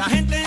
La gente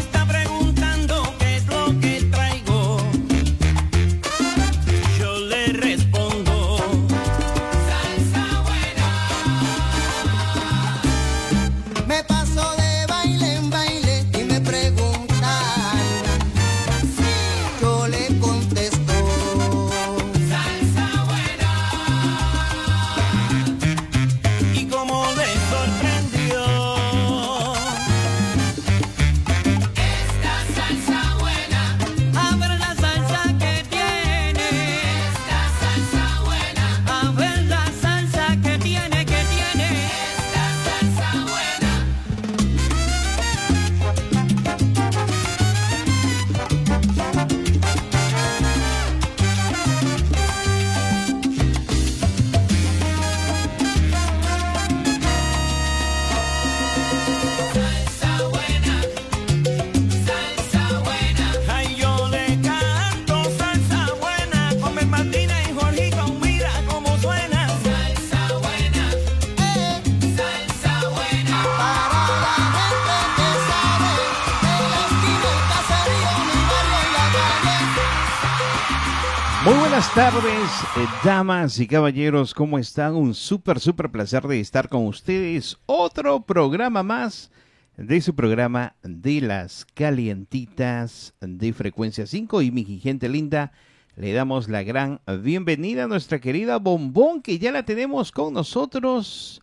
tardes, eh, damas y caballeros, ¿cómo están? Un súper, súper placer de estar con ustedes. Otro programa más de su programa de las calientitas de frecuencia 5 y mi gente linda. Le damos la gran bienvenida a nuestra querida Bombón que ya la tenemos con nosotros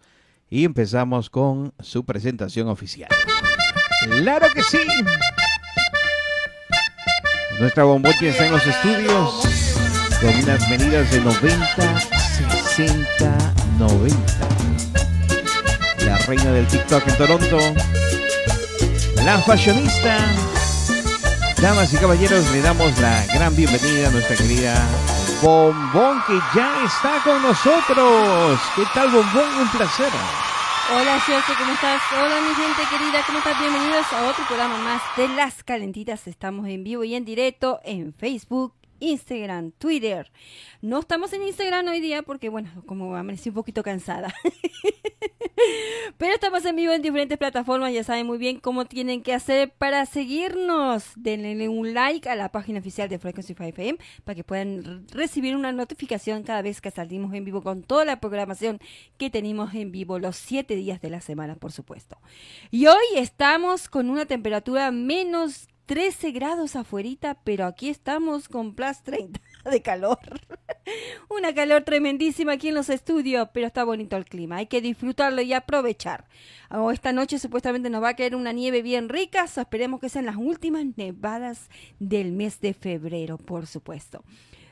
y empezamos con su presentación oficial. Claro que sí. Nuestra Bombón ya está en los estudios con unas medidas de 90, 60, 90. La reina del TikTok en Toronto, la fashionista. Damas y caballeros, le damos la gran bienvenida a nuestra querida Bombón que ya está con nosotros. ¿Qué tal Bombón? Un placer. Hola, José, ¿cómo estás? Hola, mi gente querida, ¿cómo estás? Bienvenidos a otro programa más de Las Calentitas. Estamos en vivo y en directo en Facebook, Instagram, Twitter. No estamos en Instagram hoy día porque, bueno, como amanecí un poquito cansada. Pero estamos en vivo en diferentes plataformas, ya saben muy bien cómo tienen que hacer para seguirnos. Denle un like a la página oficial de Frequency 5 FM para que puedan recibir una notificación cada vez que salimos en vivo con toda la programación que tenemos en vivo los siete días de la semana, por supuesto. Y hoy estamos con una temperatura menos 13 grados afuerita, pero aquí estamos con plus 30 de calor. Una calor tremendísima aquí en los estudios, pero está bonito el clima. Hay que disfrutarlo y aprovechar. Oh, esta noche supuestamente nos va a caer una nieve bien rica, esperemos que sean las últimas nevadas del mes de febrero, por supuesto.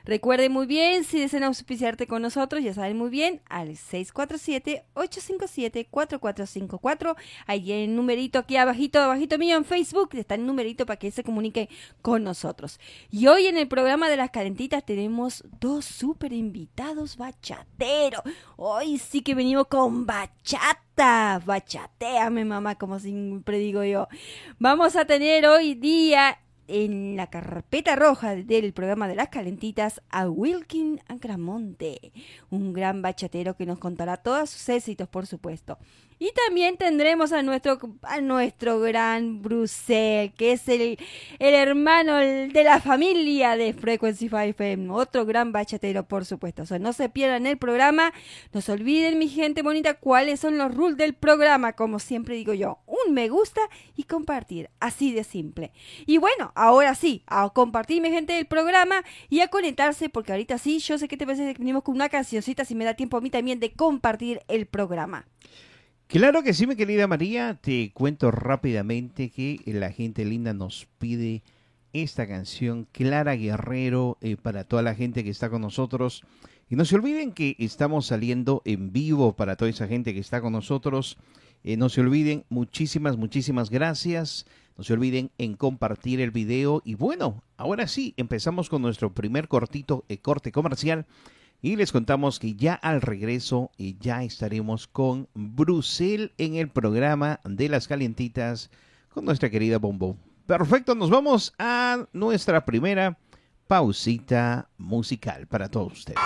Recuerden muy bien, si desean auspiciarte con nosotros, ya saben muy bien, al 647-857-4454. Ahí en el numerito aquí abajito, abajito mío en Facebook, está el numerito para que se comunique con nosotros. Y hoy en el programa de las calentitas tenemos dos súper invitados bachateros. Hoy sí que venimos con bachata. Bachateame, mamá, como siempre digo yo. Vamos a tener hoy día en la carpeta roja del programa de las calentitas a Wilkin Agramonte, un gran bachatero que nos contará todos sus éxitos, por supuesto. Y también tendremos a nuestro, a nuestro gran Bruxelles, que es el, el hermano de la familia de Frequency 5 FM, otro gran bachatero, por supuesto. O sea, no se pierdan el programa, no se olviden, mi gente bonita, cuáles son los rules del programa, como siempre digo yo, un me gusta y compartir, así de simple. Y bueno, ahora sí, a compartir, mi gente, del programa y a conectarse, porque ahorita sí, yo sé que te que venimos con una cancioncita, si me da tiempo a mí también de compartir el programa. Claro que sí, mi querida María. Te cuento rápidamente que la gente linda nos pide esta canción Clara Guerrero eh, para toda la gente que está con nosotros. Y no se olviden que estamos saliendo en vivo para toda esa gente que está con nosotros. Eh, no se olviden, muchísimas, muchísimas gracias. No se olviden en compartir el video. Y bueno, ahora sí, empezamos con nuestro primer cortito, eh, corte comercial. Y les contamos que ya al regreso y ya estaremos con Brusel en el programa de las calientitas con nuestra querida Bombo. Perfecto, nos vamos a nuestra primera pausita musical para todos ustedes.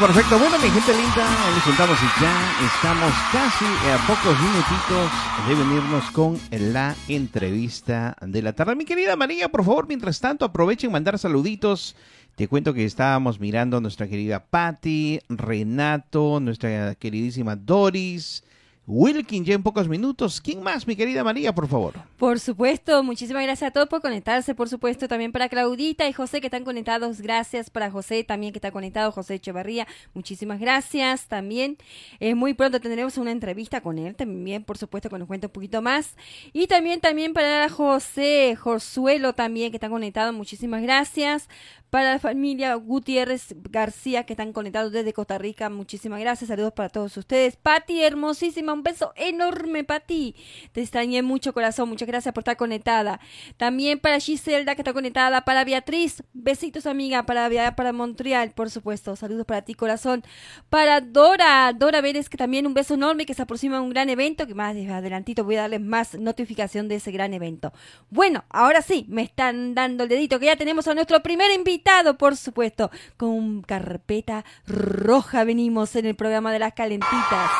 Perfecto. Bueno, mi gente linda, les contamos y ya estamos casi a pocos minutitos de venirnos con la entrevista de la tarde. Mi querida María, por favor, mientras tanto, aprovechen mandar saluditos. Te cuento que estábamos mirando a nuestra querida Patty, Renato, nuestra queridísima Doris, Wilkin ya en pocos minutos. ¿Quién más, mi querida María, por favor? Por supuesto, muchísimas gracias a todos por conectarse, por supuesto, también para Claudita y José que están conectados, gracias para José también que está conectado, José Echevarría, muchísimas gracias también. Eh, muy pronto tendremos una entrevista con él también, por supuesto, que nos cuente un poquito más. Y también, también para José, Josuelo también que están conectados, muchísimas gracias. Para la familia Gutiérrez García que están conectados desde Costa Rica, muchísimas gracias, saludos para todos ustedes. Pati, hermosísima, un beso enorme, Pati. Te extrañé mucho, corazón, muchas gracias por estar conectada. También para Giselda que está conectada, para Beatriz, besitos amiga, para para Montreal, por supuesto, saludos para ti, corazón. Para Dora, Dora Vélez, que también un beso enorme, que se aproxima a un gran evento, que más adelantito voy a darles más notificación de ese gran evento. Bueno, ahora sí, me están dando el dedito, que ya tenemos a nuestro primer invitado, por supuesto, con carpeta roja venimos en el programa de las calentitas.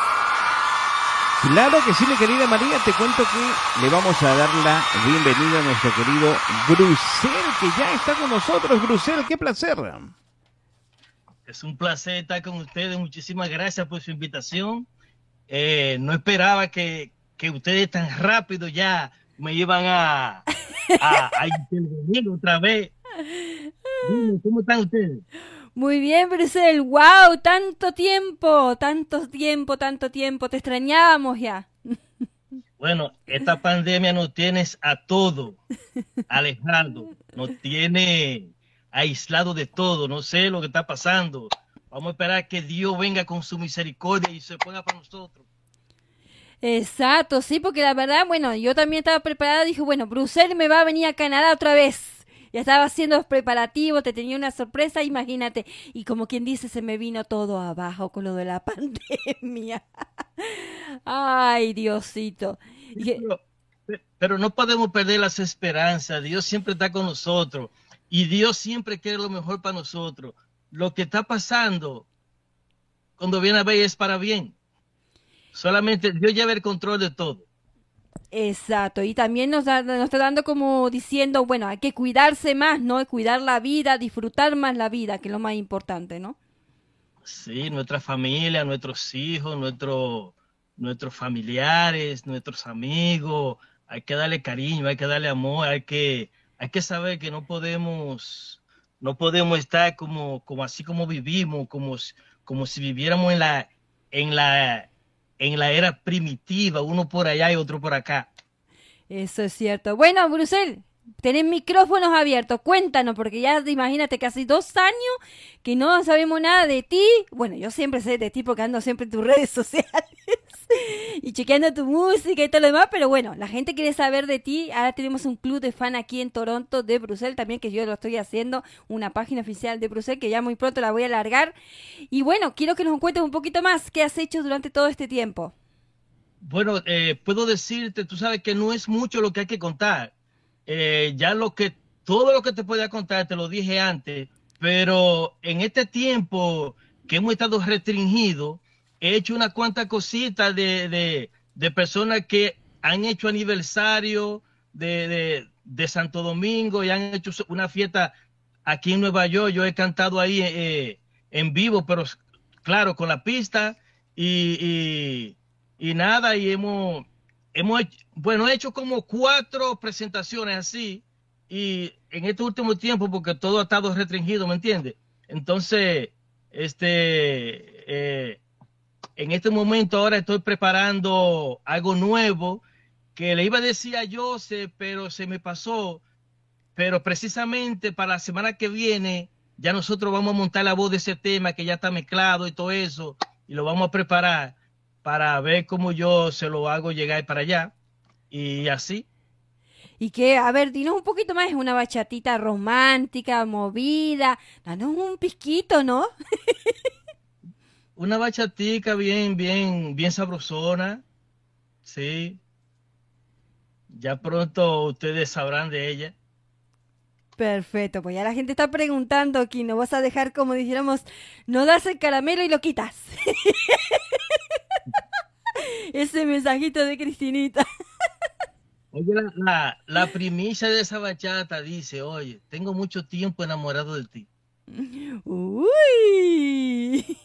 Claro que sí, mi querida María, te cuento que le vamos a dar la bienvenida a nuestro querido Brusel, que ya está con nosotros. Brusel, qué placer. Es un placer estar con ustedes. Muchísimas gracias por su invitación. Eh, no esperaba que, que, ustedes tan rápido ya me iban a, a, a intervenir otra vez. Dime, ¿cómo están ustedes? Muy bien, Brusel. ¡Wow! Tanto tiempo, tanto tiempo, tanto tiempo. Te extrañábamos ya. Bueno, esta pandemia nos tiene a todo alejando, nos tiene aislado de todo. No sé lo que está pasando. Vamos a esperar que Dios venga con su misericordia y se ponga para nosotros. Exacto, sí, porque la verdad, bueno, yo también estaba preparada. Dije, bueno, Brusel me va a venir a Canadá otra vez. Ya estaba haciendo los preparativos, te tenía una sorpresa, imagínate. Y como quien dice, se me vino todo abajo con lo de la pandemia. Ay, Diosito. Pero, pero, no podemos perder las esperanzas. Dios siempre está con nosotros. Y Dios siempre quiere lo mejor para nosotros. Lo que está pasando, cuando viene a ver, es para bien. Solamente Dios lleva el control de todo. Exacto, y también nos, da- nos está dando como diciendo, bueno, hay que cuidarse más, ¿no? Cuidar la vida, disfrutar más la vida, que es lo más importante, ¿no? Sí, nuestra familia, nuestros hijos, nuestro, nuestros familiares, nuestros amigos, hay que darle cariño, hay que darle amor, hay que, hay que saber que no podemos, no podemos estar como, como así como vivimos, como, si- como si viviéramos en la, en la, en la era primitiva, uno por allá y otro por acá. Eso es cierto. Bueno, Brusel, tenés micrófonos abiertos, cuéntanos, porque ya te imagínate casi dos años que no sabemos nada de ti. Bueno, yo siempre sé de ti porque ando siempre en tus redes sociales y chequeando tu música y todo lo demás, pero bueno, la gente quiere saber de ti. Ahora tenemos un club de fan aquí en Toronto de Brusel también, que yo lo estoy haciendo, una página oficial de Brusel que ya muy pronto la voy a largar. Y bueno, quiero que nos cuentes un poquito más qué has hecho durante todo este tiempo. Bueno, eh, puedo decirte, tú sabes que no es mucho lo que hay que contar. Eh, ya lo que, todo lo que te podía contar te lo dije antes, pero en este tiempo que hemos estado restringidos, he hecho unas cuantas cositas de, de, de personas que han hecho aniversario de, de, de Santo Domingo y han hecho una fiesta aquí en Nueva York. Yo he cantado ahí eh, en vivo, pero claro, con la pista y, y, nada, y hemos, hemos bueno, he hecho como cuatro presentaciones así, y en este último tiempo, porque todo ha estado restringido, ¿me entiendes? Entonces, este, eh, en este momento ahora estoy preparando algo nuevo que le iba a decir a Joseph, pero se me pasó, pero precisamente para la semana que viene, ya nosotros vamos a montar la voz de ese tema que ya está mezclado y todo eso, y lo vamos a preparar para ver cómo yo se lo hago llegar para allá. Y así. Y que, a ver, dinos un poquito más, es una bachatita romántica, movida, danos un pisquito, ¿no? una bachatica bien, bien, bien sabrosona, sí. Ya pronto ustedes sabrán de ella. Perfecto, pues ya la gente está preguntando aquí, ¿no vas a dejar como dijéramos, no das el caramelo y lo quitas? Ese mensajito de Cristinita. Oye, la, la, la, primicia de esa bachata dice, oye, tengo mucho tiempo enamorado de ti. Uy.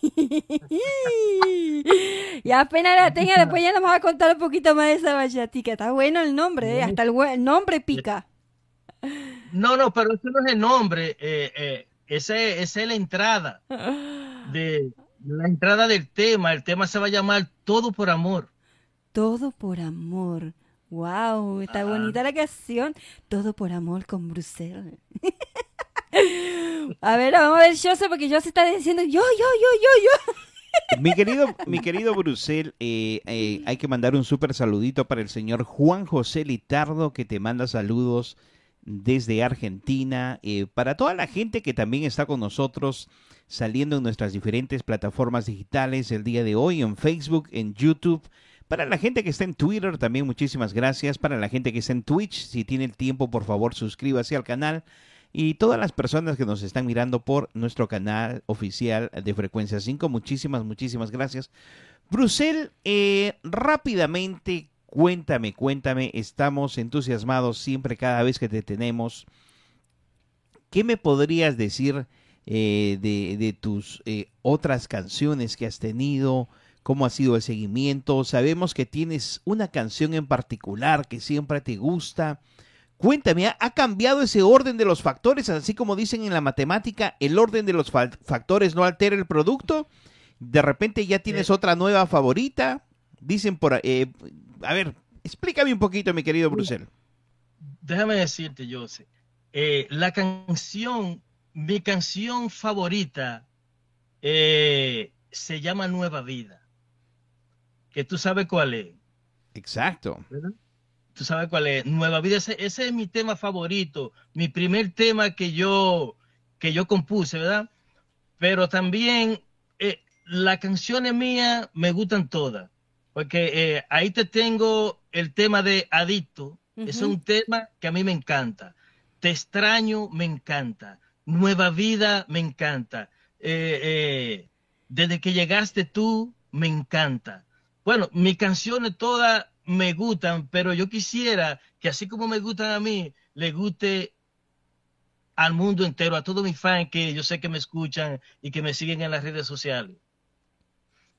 y apenas la tenga, después ya nos vas a contar un poquito más de esa bachatica. Está bueno el nombre, ¿eh? hasta el, el, nombre pica. No, no, pero ese no es el nombre, eh, eh, ese, esa es la entrada de la entrada del tema. El tema se va a llamar Todo por Amor. Todo por amor. Wow, está ah. bonita la canción. Todo por amor con Bruselas. a ver, vamos a ver José, porque José está diciendo yo, yo, yo, yo, yo. Mi querido, mi querido Brusel, eh, eh, hay que mandar un súper saludito para el señor Juan José Litardo, que te manda saludos desde Argentina, eh, para toda la gente que también está con nosotros saliendo en nuestras diferentes plataformas digitales el día de hoy, en Facebook, en YouTube. Para la gente que está en Twitter, también muchísimas gracias. Para la gente que está en Twitch, si tiene el tiempo, por favor, suscríbase al canal. Y todas las personas que nos están mirando por nuestro canal oficial de Frecuencia 5, muchísimas, muchísimas gracias. Brusel, eh, rápidamente, cuéntame, cuéntame, estamos entusiasmados siempre cada vez que te tenemos. ¿Qué me podrías decir eh, de, de, tus eh, otras canciones que has tenido? ¿Cómo ha sido el seguimiento? Sabemos que tienes una canción en particular que siempre te gusta. Cuéntame, ¿ha cambiado ese orden de los factores? Así como dicen en la matemática, el orden de los fa factores no altera el producto. De repente ya tienes eh. otra nueva favorita. Dicen por... Eh, a ver, explícame un poquito, mi querido Brusel. Déjame decirte, José. Eh, la canción, mi canción favorita eh, se llama Nueva Vida. Que tú sabes cuál es. Exacto. ¿verdad? Tú sabes cuál es. Nueva Vida, ese, ese, es mi tema favorito, mi primer tema que yo, que yo compuse, ¿verdad? Pero también eh, las canciones mías me gustan todas, porque eh, ahí te tengo el tema de Adicto, uh -huh. es un tema que a mí me encanta. Te extraño, me encanta. Nueva Vida, me encanta. Eh, desde que llegaste tú, me encanta. bueno, mis canciones todas me gustan, pero yo quisiera que así como me gustan a mí, le guste al mundo entero, a todos mis fans que yo sé que me escuchan y que me siguen en las redes sociales.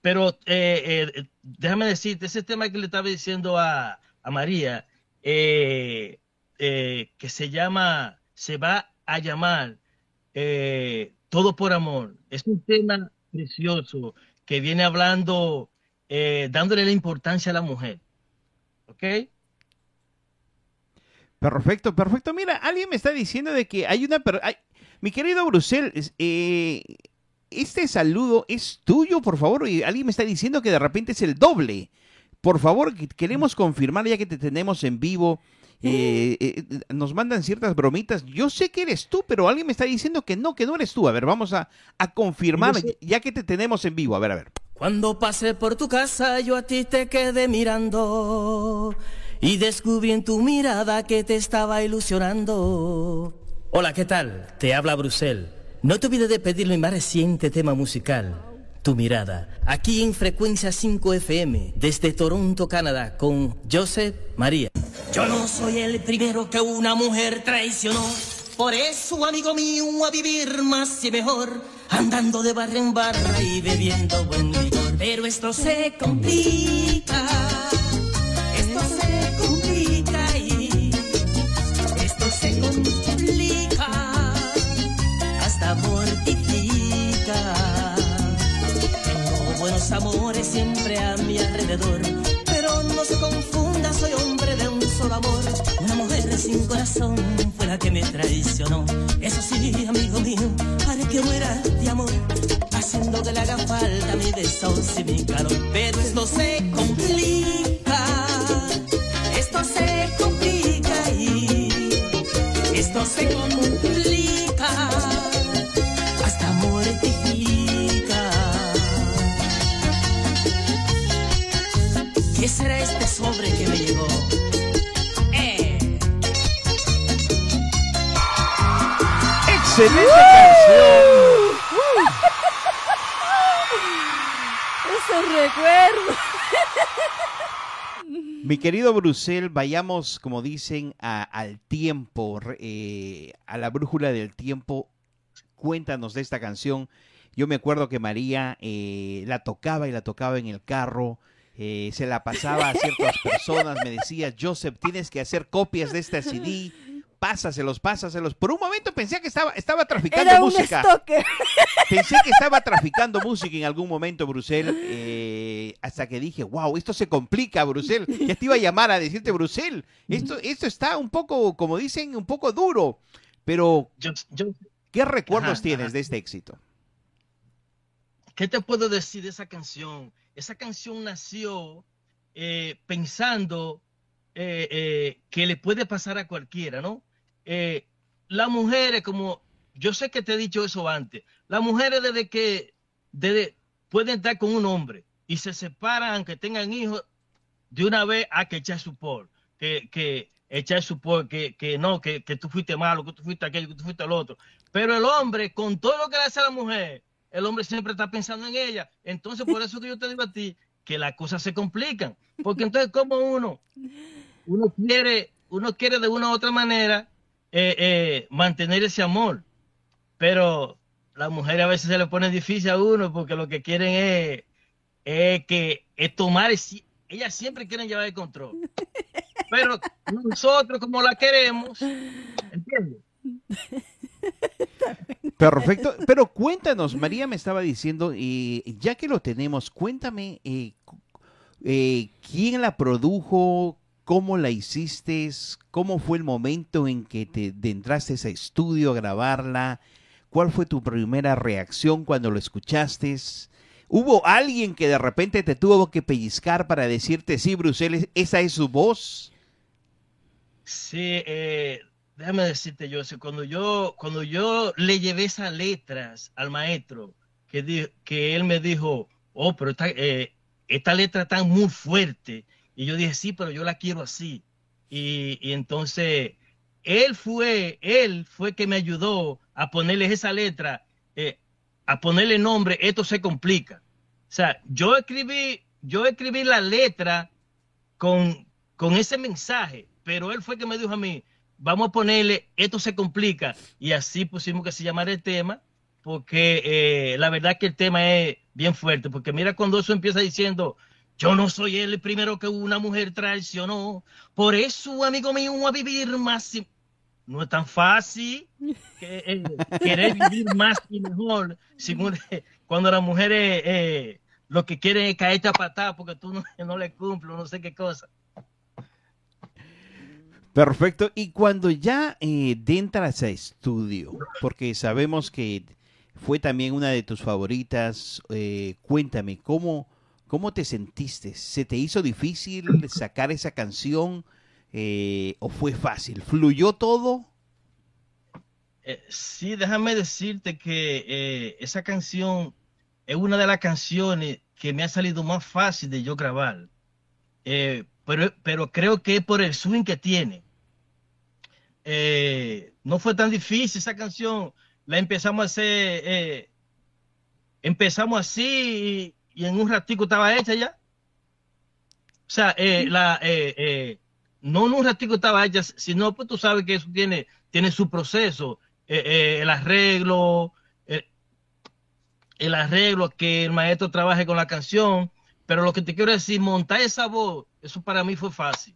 Pero eh, eh, déjame decirte, ese tema que le estaba diciendo a, a María, eh, eh, que se llama, se va a llamar Todo por Amor. Es un tema precioso que viene hablando, dándole la importancia a la mujer. ¿Ok? Perfecto, perfecto. Mira, alguien me está diciendo de que hay una... per- hay- Mi querido Bruselas, eh, este saludo es tuyo, por favor. Y alguien me está diciendo que de repente es el doble. Por favor, que- queremos confirmar ya que te tenemos en vivo. eh, eh, nos mandan ciertas bromitas. Yo sé que eres tú, pero alguien me está diciendo que no, que no eres tú. A ver, vamos a, a confirmar ya que te tenemos en vivo. A ver, a ver. Cuando pasé por tu casa yo a ti te quedé mirando y descubrí en tu mirada que te estaba ilusionando. Hola, ¿qué tal? Te habla Brusel. No te olvides de pedir mi más reciente tema musical, Tu mirada, aquí en frecuencia 5 FM, desde Toronto, Canadá, con Joseph María. Yo no soy el primero que una mujer traicionó. Por eso, amigo mío, a vivir más y mejor, andando de barra en barra y bebiendo buen licor. Pero esto se complica, esto se complica y esto se complica, hasta mortifica. Tengo buenos amores siempre a mi alrededor, pero no se confunda, soy hombre solo amor. Una mujer sin corazón fue la que me traicionó. Eso sí, amigo mío, haré que muera de amor, haciendo que le haga falta mi besos y mi calor. Pero esto se complica, esto se complica y esto se complica, hasta mortifica. ¿Qué será este sobre que me llegó? ¡Excelente canción! Esos recuerdos. Mi querido Brusel, vayamos, como dicen, a- al tiempo, eh, a la brújula del tiempo. Cuéntanos de esta canción. Yo me acuerdo que María eh, la tocaba y la tocaba en el carro. eh, se la pasaba a ciertas personas. Me decía, Joseph, tienes que hacer copias de esta CD. Pásaselos, pásaselos. Por un momento pensé que estaba, estaba traficando Era un música. stalker. Pensé que estaba traficando música en algún momento, Brusel, eh, hasta que dije, wow, esto se complica, Brusel. Ya te iba a llamar a decirte, Brusel, esto, esto está un poco, como dicen, un poco duro. Pero, Yo, yo, ¿qué recuerdos Ajá, tienes ajá. de este éxito? ¿Qué te puedo decir de esa canción? Esa canción nació eh, pensando eh, eh, que le puede pasar a cualquiera, ¿no? Eh, las mujeres, como yo sé que te he dicho eso antes, las mujeres desde que desde, pueden estar con un hombre y se separan, aunque tengan hijos, de una vez hay que echar su por, que, que echar su por, que, que no, que, que tú fuiste malo, que tú fuiste aquello, que tú fuiste el otro. Pero el hombre, con todo lo que le hace a la mujer, el hombre siempre está pensando en ella. Entonces, por eso que yo te digo a ti que las cosas se complican. Porque entonces, como uno, uno quiere, uno quiere de una u otra manera eh, eh, mantener ese amor. Pero las mujeres a veces se le pone difícil a uno porque lo que quieren es, es que es tomar, el- ellas siempre quieren llevar el control. Pero nosotros, como la queremos, ¿entiendes? Perfecto. Pero cuéntanos, María me estaba diciendo, eh, ya que lo tenemos, cuéntame eh, cu- eh, quién la produjo, cómo la hiciste, cómo fue el momento en que te entraste a estudio a grabarla, cuál fue tu primera reacción cuando lo escuchaste. ¿Hubo alguien que de repente te tuvo que pellizcar para decirte, sí, Bruselas, esa es su voz? Sí, eh, déjame decirte, yo cuando yo, cuando yo le llevé esas letras al maestro, que él me dijo, oh, pero esta, eh, esta letra está muy fuerte. Y yo dije, sí, pero yo la quiero así. Y, y entonces, él fue, él fue que me ayudó a ponerle esa letra, eh, a ponerle nombre, esto se complica. O sea, yo escribí yo escribí la letra con, con ese mensaje, pero él fue que me dijo a mí, vamos a ponerle, esto se complica, y así pusimos que se llamara el tema, porque eh, la verdad que el tema es bien fuerte, porque mira cuando eso empieza diciendo, yo no soy el primero que una mujer traicionó, por eso, amigo mío, a vivir más. sin-". No es tan fácil que, eh, querer vivir más y mejor cuando las mujeres eh, lo que quieren es caerte a patada porque tú no, no le cumples, no sé qué cosa. Perfecto. Y cuando ya eh, entras a estudio, porque sabemos que fue también una de tus favoritas, eh, cuéntame, ¿cómo, ¿cómo te sentiste? ¿Se te hizo difícil sacar esa canción eh, o fue fácil? ¿Fluyó todo? Eh, sí, déjame decirte que eh, esa canción es una de las canciones que me ha salido más fácil de yo grabar. Pero, pero creo que es por el swing que tiene. No fue tan difícil esa canción. La empezamos a hacer, empezamos así y, en un ratico estaba hecha ya. O sea, eh, la, eh, eh, no en un ratico estaba hecha, sino pues tú sabes que eso tiene, tiene su proceso. Eh, el arreglo, el, el arreglo, que el maestro trabaje con la canción. Pero lo que te quiero decir, montar esa voz, eso para mí fue fácil.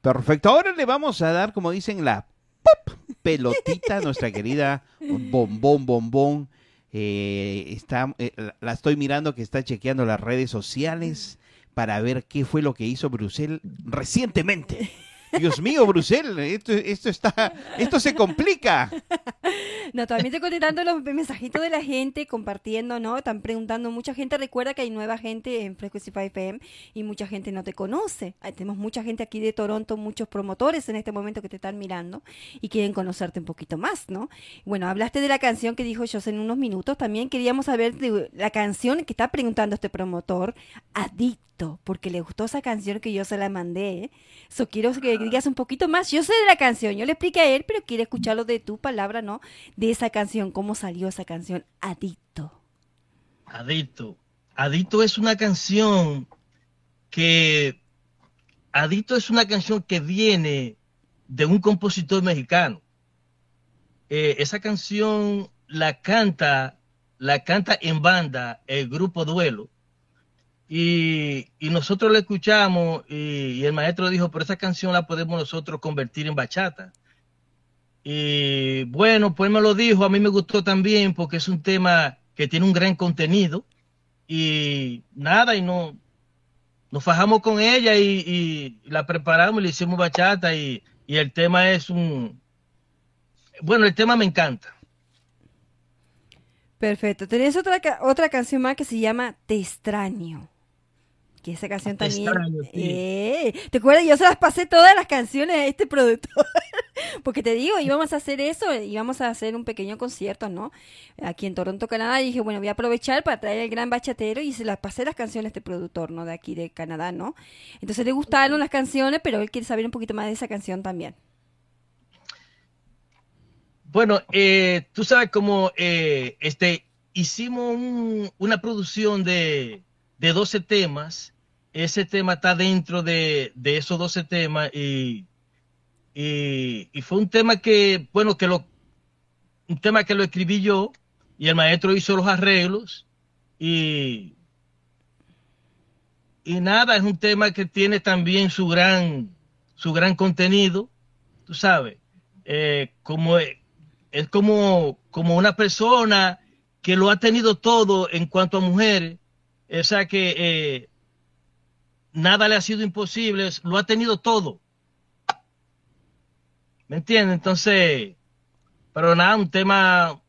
Perfecto. Ahora le vamos a dar, como dicen, la pop pelotita a nuestra querida bombón, bombón. Eh, está, eh, la- estoy mirando que está chequeando las redes sociales para ver qué fue lo que hizo Brusel recientemente. Dios mío, Brusel, esto, esto está, esto se complica. No, también estoy contestando los mensajitos de la gente, compartiendo, ¿no? Están preguntando, mucha gente recuerda que hay nueva gente en Frequency 5 FM y mucha gente no te conoce. Ahí tenemos mucha gente aquí de Toronto, muchos promotores en este momento que te están mirando y quieren conocerte un poquito más, ¿no? Bueno, hablaste de la canción que dijo José en unos minutos, también queríamos saber de la canción que está preguntando este promotor, Adicto, porque le gustó esa canción que yo se la mandé. ¿eh? So, quiero que digas un poquito más. Yo sé de la canción, yo le expliqué a él, pero quiero escucharlo de tu palabra, ¿no? De esa canción, cómo salió esa canción, Adicto. Adicto. Adicto es una canción que. Adicto es una canción que viene de un compositor mexicano. Eh, esa canción la canta, la canta en banda el grupo Duelo. Y, y nosotros la escuchamos y, y el maestro dijo, pero esa canción la podemos nosotros convertir en bachata. Y bueno, pues me lo dijo, a mí me gustó también porque es un tema que tiene un gran contenido y nada, y no, nos fajamos con ella y, y la preparamos, le hicimos bachata y, y el tema es un, bueno, el tema me encanta. Perfecto. Tenés otra, otra canción más que se llama Te extraño. Que esa canción también. extraño, sí. Eh, ¿Te acuerdas? Yo se las pasé todas las canciones a este productor. Porque te digo, íbamos a hacer eso, íbamos a hacer un pequeño concierto, ¿no? Aquí en Toronto, Canadá. Y dije, bueno, voy a aprovechar para traer el gran bachatero y se las pasé las canciones a este productor, ¿no? De aquí de Canadá, ¿no? Entonces le gustaron las canciones, pero él quiere saber un poquito más de esa canción también. Bueno, eh, tú sabes cómo eh, este, hicimos un- una producción de, de 12 temas. Ese tema está dentro de, de esos 12 temas y, y, fue un tema que, bueno, que lo, un tema que lo escribí yo y el maestro hizo los arreglos y, y nada, es un tema que tiene también su gran, su gran contenido, tú sabes, eh, como es como, como una persona que lo ha tenido todo en cuanto a mujeres, o sea que eh, nada le ha sido imposible, lo ha tenido todo. ¿Me entiendes? Entonces, pero nada, un tema,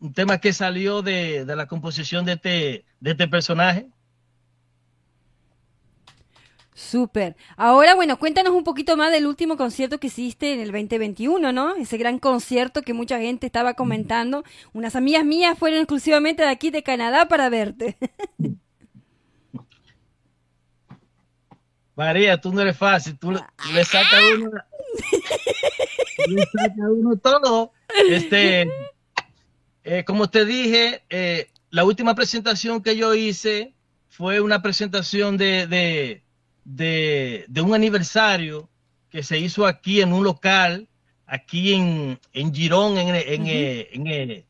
un tema que salió de, de la composición de este, de este personaje. Súper. Ahora, bueno, cuéntanos un poquito más del último concierto que hiciste en el 2021, ¿no? Ese gran concierto que mucha gente estaba comentando. Unas amigas mías fueron exclusivamente de aquí de Canadá para verte. María, tú no eres fácil, tú le, sacas uno, le sacas uno todo. Este, eh, como te dije, eh, la última presentación que yo hice fue una presentación de, de, de, de un aniversario que se hizo aquí en un local, aquí en, en Girón, en, en, eh, en, eh,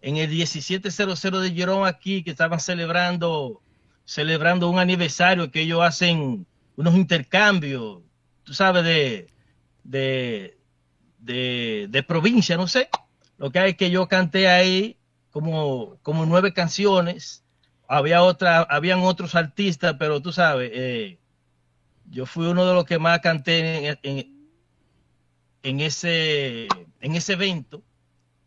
en el 1700 de Girón aquí, que estaban celebrando, celebrando un aniversario que ellos hacen unos intercambios, tú sabes, de, de, de, de provincia, no sé. Lo que hay es que yo canté ahí como, como nueve canciones. Había otra, habían otros artistas, pero tú sabes, eh, yo fui uno de los que más canté en, en- en ese, en ese evento.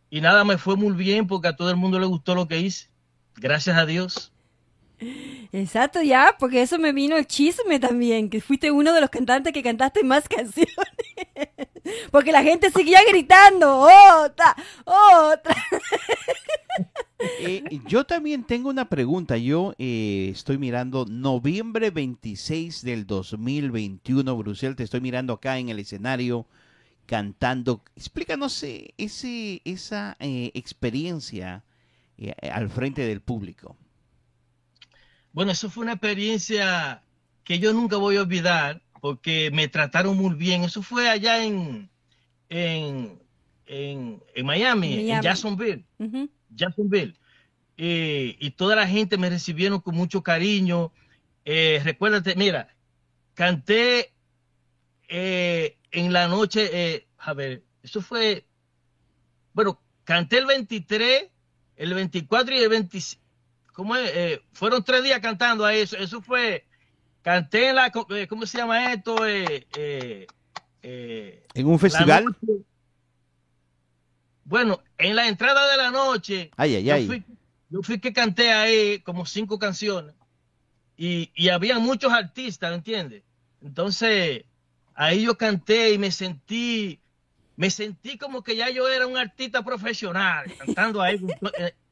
Y nada, me fue muy bien porque a todo el mundo le gustó lo que hice. Gracias a Dios. Exacto, ya, porque eso me vino el chisme también, que fuiste uno de los cantantes que cantaste más canciones. Porque la gente seguía gritando, otra, otra. Eh, yo también tengo una pregunta. Yo eh, estoy mirando noviembre 26 del 2021, Bruselas. Te estoy mirando acá en el escenario cantando. Explícanos eh, ese, esa eh, experiencia eh, al frente del público. Bueno, eso fue una experiencia que yo nunca voy a olvidar porque me trataron muy bien. Eso fue allá en, en, en, en Miami, en. Jacksonville. Jacksonville. Eh, y toda la gente me recibieron con mucho cariño. Eh, recuérdate, mira, canté eh, en la noche, eh, a ver, eso fue, bueno, canté el 23, el 24 y el 25. ¿Cómo es? Eh, fueron tres días cantando a eso. Eso fue, canté en la, eh, ¿cómo se llama esto? Eh, ¿En un festival? noche. Bueno, en la entrada de la noche, Ay, ay, yo ay. fui, yo fui que canté ahí como cinco canciones y, y había muchos artistas, ¿entiendes? Entonces, ahí yo canté y me sentí, me sentí como que ya yo era un artista profesional, cantando ahí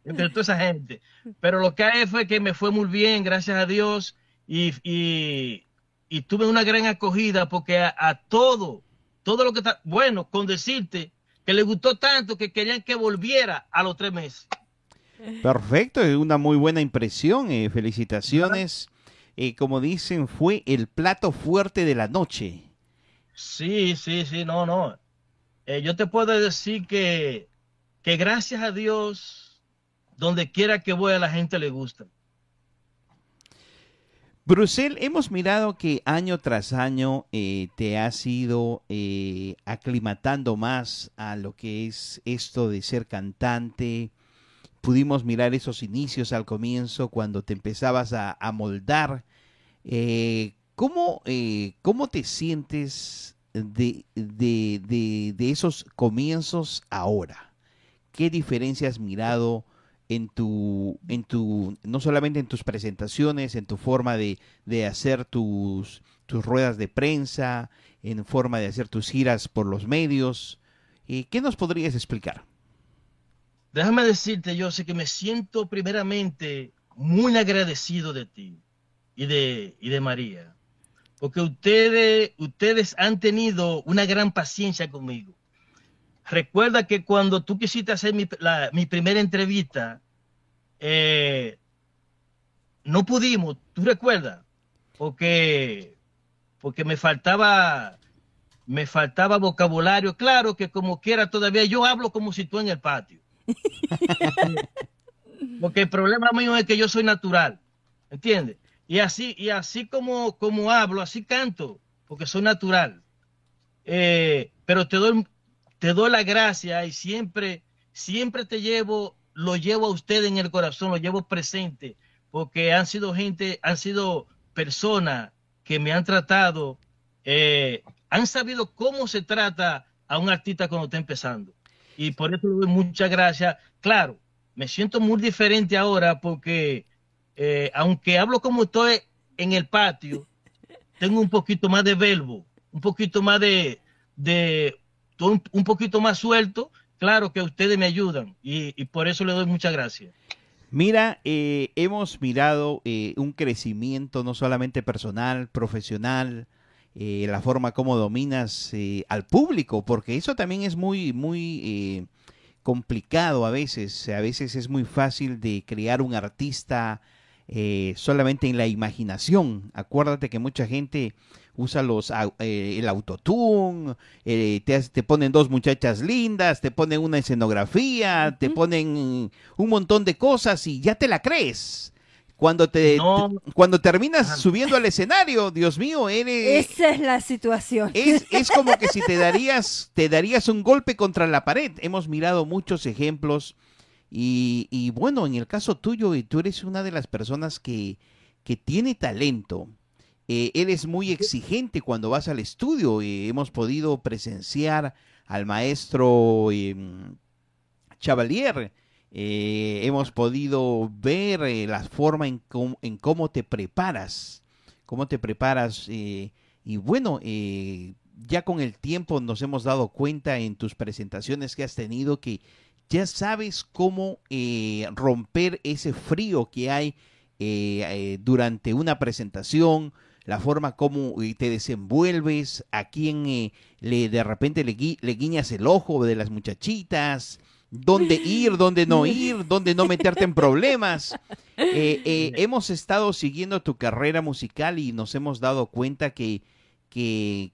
entre toda esa gente. Pero lo que hay fue que me fue muy bien, gracias a Dios, y, y, y tuve una gran acogida porque a, a todo, todo lo que está, bueno, con decirte que le gustó tanto que querían que volviera a los tres meses. Perfecto, es una muy buena impresión. eh, felicitaciones. Eh, como dicen, fue el plato fuerte de la noche. Sí, sí, sí, no, no. Eh, yo te puedo decir que, que gracias a Dios, donde quiera que voy a la gente le gusta. Brusel, hemos mirado que año tras año eh, te has ido eh, aclimatando más a lo que es esto de ser cantante. Pudimos mirar esos inicios al comienzo cuando te empezabas a, moldar. Eh, ¿cómo, ¿Cómo te sientes de, de, de, de esos comienzos ahora? ¿Qué diferencia has mirado? En tu, en tu, no solamente en tus presentaciones, en tu forma de, de hacer tus, tus ruedas de prensa, en forma de hacer tus giras por los medios. Eh, ¿Qué nos podrías explicar? Déjame decirte, yo sé que me siento primeramente muy agradecido de ti y de, y de María, porque ustedes, ustedes han tenido una gran paciencia conmigo. Recuerda que cuando tú quisiste hacer mi, la- mi primera entrevista, eh, no pudimos, ¿tú recuerdas? Porque, porque me faltaba, me faltaba vocabulario. Claro que como quiera todavía yo hablo como si tú en el patio. Porque el problema mío es que yo soy natural, ¿entiendes? Y así, y así como, como hablo, así canto, porque soy natural. Eh, pero te doy, te doy la gracia y siempre, siempre te llevo, lo llevo a usted en el corazón, lo llevo presente, porque han sido gente, han sido personas que me han tratado, eh, han sabido cómo se trata a un artista cuando está empezando. Y por eso le doy muchas gracias. Claro, me siento muy diferente ahora porque eh, aunque hablo como estoy en el patio, tengo un poquito más de verbo, un poquito más de, de un, poquito más suelto. Claro que ustedes me ayudan y, por eso le doy muchas gracias. Mira, eh, hemos mirado eh, un crecimiento no solamente personal, profesional, eh, la forma como dominas eh, al público, porque eso también es muy, muy complicado a veces. A veces es muy fácil de crear un artista solamente en la imaginación. Acuérdate que mucha gente usa los eh, el autotune, eh, te, te, ponen dos muchachas lindas, te ponen una escenografía, te ponen un montón de cosas y ya te la crees. Cuando te, cuando terminas subiendo al escenario, Dios mío, eres Esa es la situación. Es, es como que si te darías te darías un golpe contra la pared. Hemos mirado muchos ejemplos y, y bueno, en el caso tuyo, tú eres una de las personas que, que tiene talento. Eh, eres muy exigente cuando vas al estudio. Eh, hemos podido presenciar al maestro eh, Chavalier eh, hemos podido ver eh, la forma en, en, cómo te preparas, cómo te preparas. Eh, y bueno, ya con el tiempo nos hemos dado cuenta en tus presentaciones que has tenido que ya sabes cómo romper ese frío que hay durante una presentación, la forma como te desenvuelves, a quien le de repente le, le, guiñas el ojo de las muchachitas, dónde ir, dónde no ir, dónde no meterte en problemas. Eh, eh, hemos estado siguiendo tu carrera musical y nos hemos dado cuenta que, que,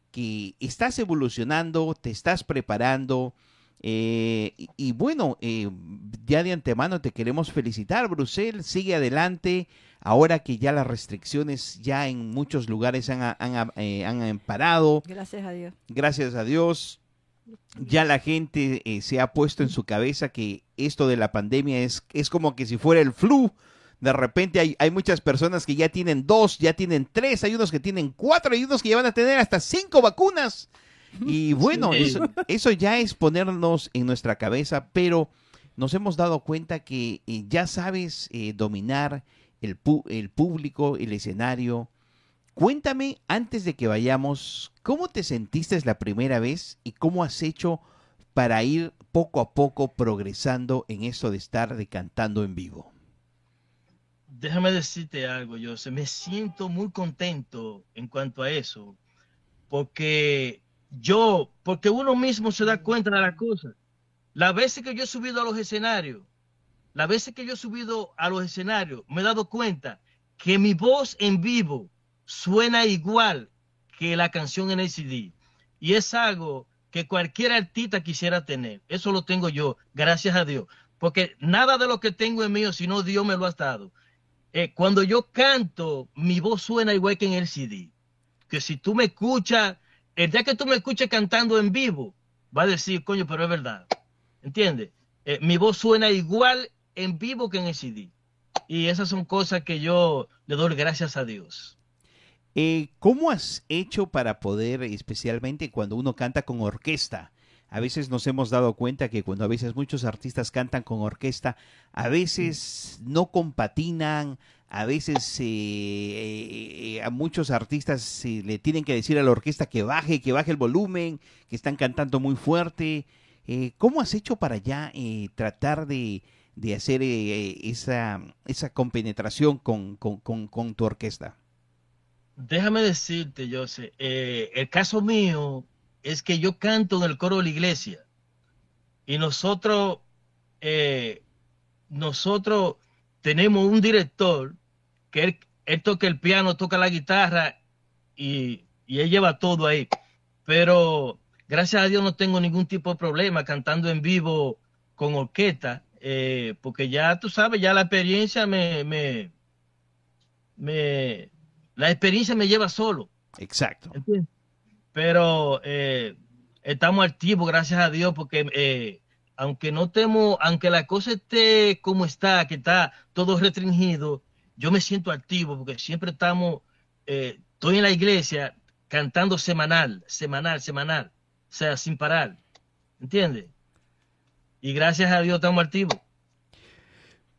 estás evolucionando, te estás preparando. Eh, y, bueno, ya de antemano te queremos felicitar, Brusel. Sigue adelante. Ahora que ya las restricciones ya en muchos lugares han, han, han parado. Gracias a Dios. Gracias a Dios ya la gente eh, se ha puesto en su cabeza que esto de la pandemia es, es como que si fuera el flu. De repente hay, hay, muchas personas que ya tienen dos, ya tienen tres, hay unos que tienen cuatro, hay unos que ya van a tener hasta cinco vacunas. Y bueno, eso, eso, ya es ponernos en nuestra cabeza, pero nos hemos dado cuenta que eh, ya sabes eh, dominar el, público, el escenario, Cuéntame, antes de que vayamos, ¿cómo te sentiste la primera vez y cómo has hecho para ir poco a poco progresando en eso de estar cantando en vivo? Déjame decirte algo, yo me siento muy contento en cuanto a eso, porque yo, porque uno mismo se da cuenta de las cosas. Las veces que yo he subido a los escenarios, las veces que yo he subido a los escenarios, me he dado cuenta que mi voz en vivo suena igual que la canción en el CD. Y es algo que cualquier artista quisiera tener. Eso lo tengo yo, gracias a Dios. Porque nada de lo que tengo es mío, sino Dios me lo ha dado. Eh, cuando yo canto, mi voz suena igual que en el CD. Que si tú me escuchas, el día que tú me escuches cantando en vivo, va a decir, coño, pero es verdad. ¿Entiendes? Eh, mi voz suena igual en vivo que en el CD. Y esas son cosas que yo le doy gracias a Dios. Eh, ¿Cómo has hecho para poder, especialmente cuando uno canta con orquesta? A veces nos hemos dado cuenta que cuando a veces muchos artistas cantan con orquesta, a veces no compatinan, a veces eh, eh, a muchos artistas le tienen que decir a la orquesta que baje, que baje el volumen, que están cantando muy fuerte. ¿Cómo has hecho para ya tratar de, hacer esa, esa compenetración con, con tu orquesta? déjame decirte, José, eh, el caso mío es que yo canto en el coro de la iglesia y nosotros, eh, nosotros tenemos un director que él, toca el piano, toca la guitarra y, él lleva todo ahí. Pero gracias a Dios no tengo ningún tipo de problema cantando en vivo con orquesta, eh, porque ya tú sabes, ya la experiencia me, me, me la experiencia me lleva solo. Exacto. Pero eh, estamos activos, gracias a Dios, porque eh, aunque no temo, aunque la cosa esté como está, que está todo restringido, yo me siento activo porque siempre estamos, eh, estoy en la iglesia cantando semanal, semanal, semanal, o sea, sin parar. ¿Entiendes? Y gracias a Dios estamos activos.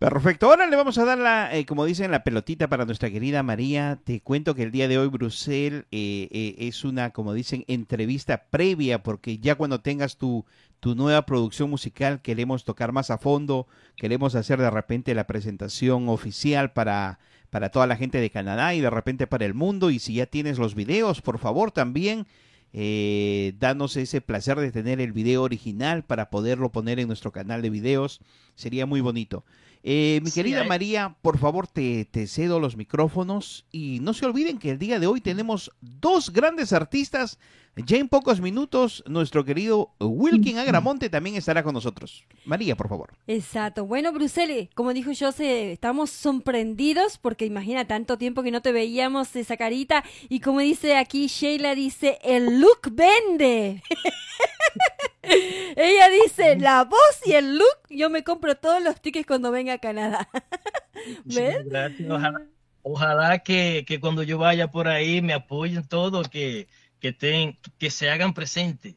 Perfecto. Ahora le vamos a dar la, eh, como dicen, la pelotita para nuestra querida María. Te cuento que el día de hoy Bruselas eh, eh, es una, como dicen, entrevista previa, porque ya cuando tengas tu, tu nueva producción musical queremos tocar más a fondo, queremos hacer de repente la presentación oficial para, para toda la gente de Canadá y de repente para el mundo. Y si ya tienes los videos, por favor también. Danos ese placer de tener el video original para poderlo poner en nuestro canal de videos. Sería muy bonito. Eh, mi Sí, querida hay- María, por favor te, te cedo los micrófonos y no se olviden que el día de hoy tenemos dos grandes artistas. Ya en pocos minutos nuestro querido Wilkin Agramonte también estará con nosotros. María, por favor. Exacto. Bueno, Bruseles, como dijo yo, se, estamos sorprendidos porque imagina tanto tiempo que no te veíamos esa carita y como dice aquí Sheila dice, el look vende. Ella dice, la voz y el look, yo me compro todos los tickets cuando venga a Canadá. ¿Ves? Gracias. Ojalá, ojalá que, que cuando yo vaya por ahí me apoyen todo, que, que, estén- que se hagan presentes.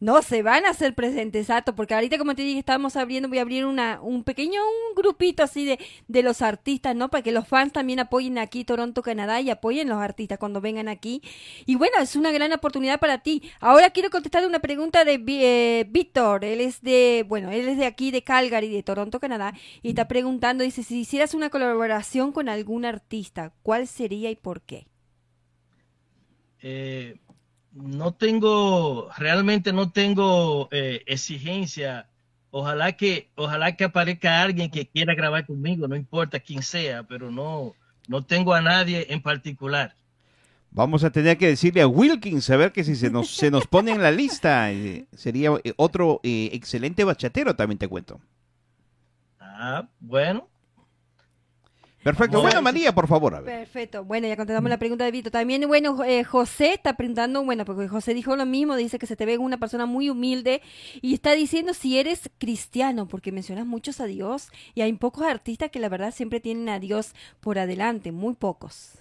No, se van a hacer presentes, exacto, porque ahorita como te dije, estamos abriendo, voy a abrir una, un pequeño un grupito así de, de los artistas, ¿no? Para que los fans también apoyen aquí Toronto, Canadá y apoyen los artistas cuando vengan aquí. Y bueno, es una gran oportunidad para ti. Ahora quiero contestar una pregunta de eh, Víctor, él es de, bueno, él es de aquí, de Calgary, de Toronto, Canadá, y está preguntando, dice, si hicieras una colaboración con algún artista, ¿cuál sería y por qué? Eh, no tengo, realmente no tengo eh, exigencia. Ojalá que, ojalá que aparezca alguien que quiera grabar conmigo, no importa quién sea, pero no, no tengo a nadie en particular. Vamos a tener que decirle a Wilkins a ver que si se nos, se nos pone en la lista, eh, sería eh, otro eh, excelente bachatero, también te cuento. Ah, bueno, Perfecto. Bueno. María, por favor, a ver. Perfecto. Bueno, ya contestamos la pregunta de Vito. También, bueno, eh, José está preguntando, bueno, porque José dijo lo mismo, dice que se te ve una persona muy humilde y está diciendo si eres cristiano, porque mencionas muchos a Dios y hay pocos artistas que la verdad siempre tienen a Dios por adelante, muy pocos.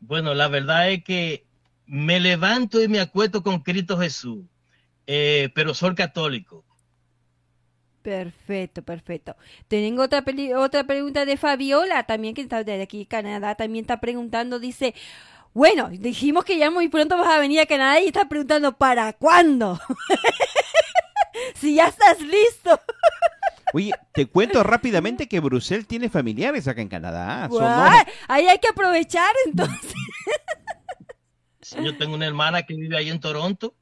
bueno, la verdad es que me levanto y me acuesto con Cristo Jesús, eh, pero soy católico. Perfecto, perfecto. Tengo otra peli- otra pregunta de Fabiola, también que está de aquí Canadá, también está preguntando, dice, bueno, dijimos que ya muy pronto vas a venir a Canadá y está preguntando, ¿para cuándo? si ya estás listo. Oye, te cuento rápidamente que Bruselas tiene familiares acá en Canadá. Son Ahí hay que aprovechar entonces. Sí, Yo tengo una hermana que vive ahí en Toronto.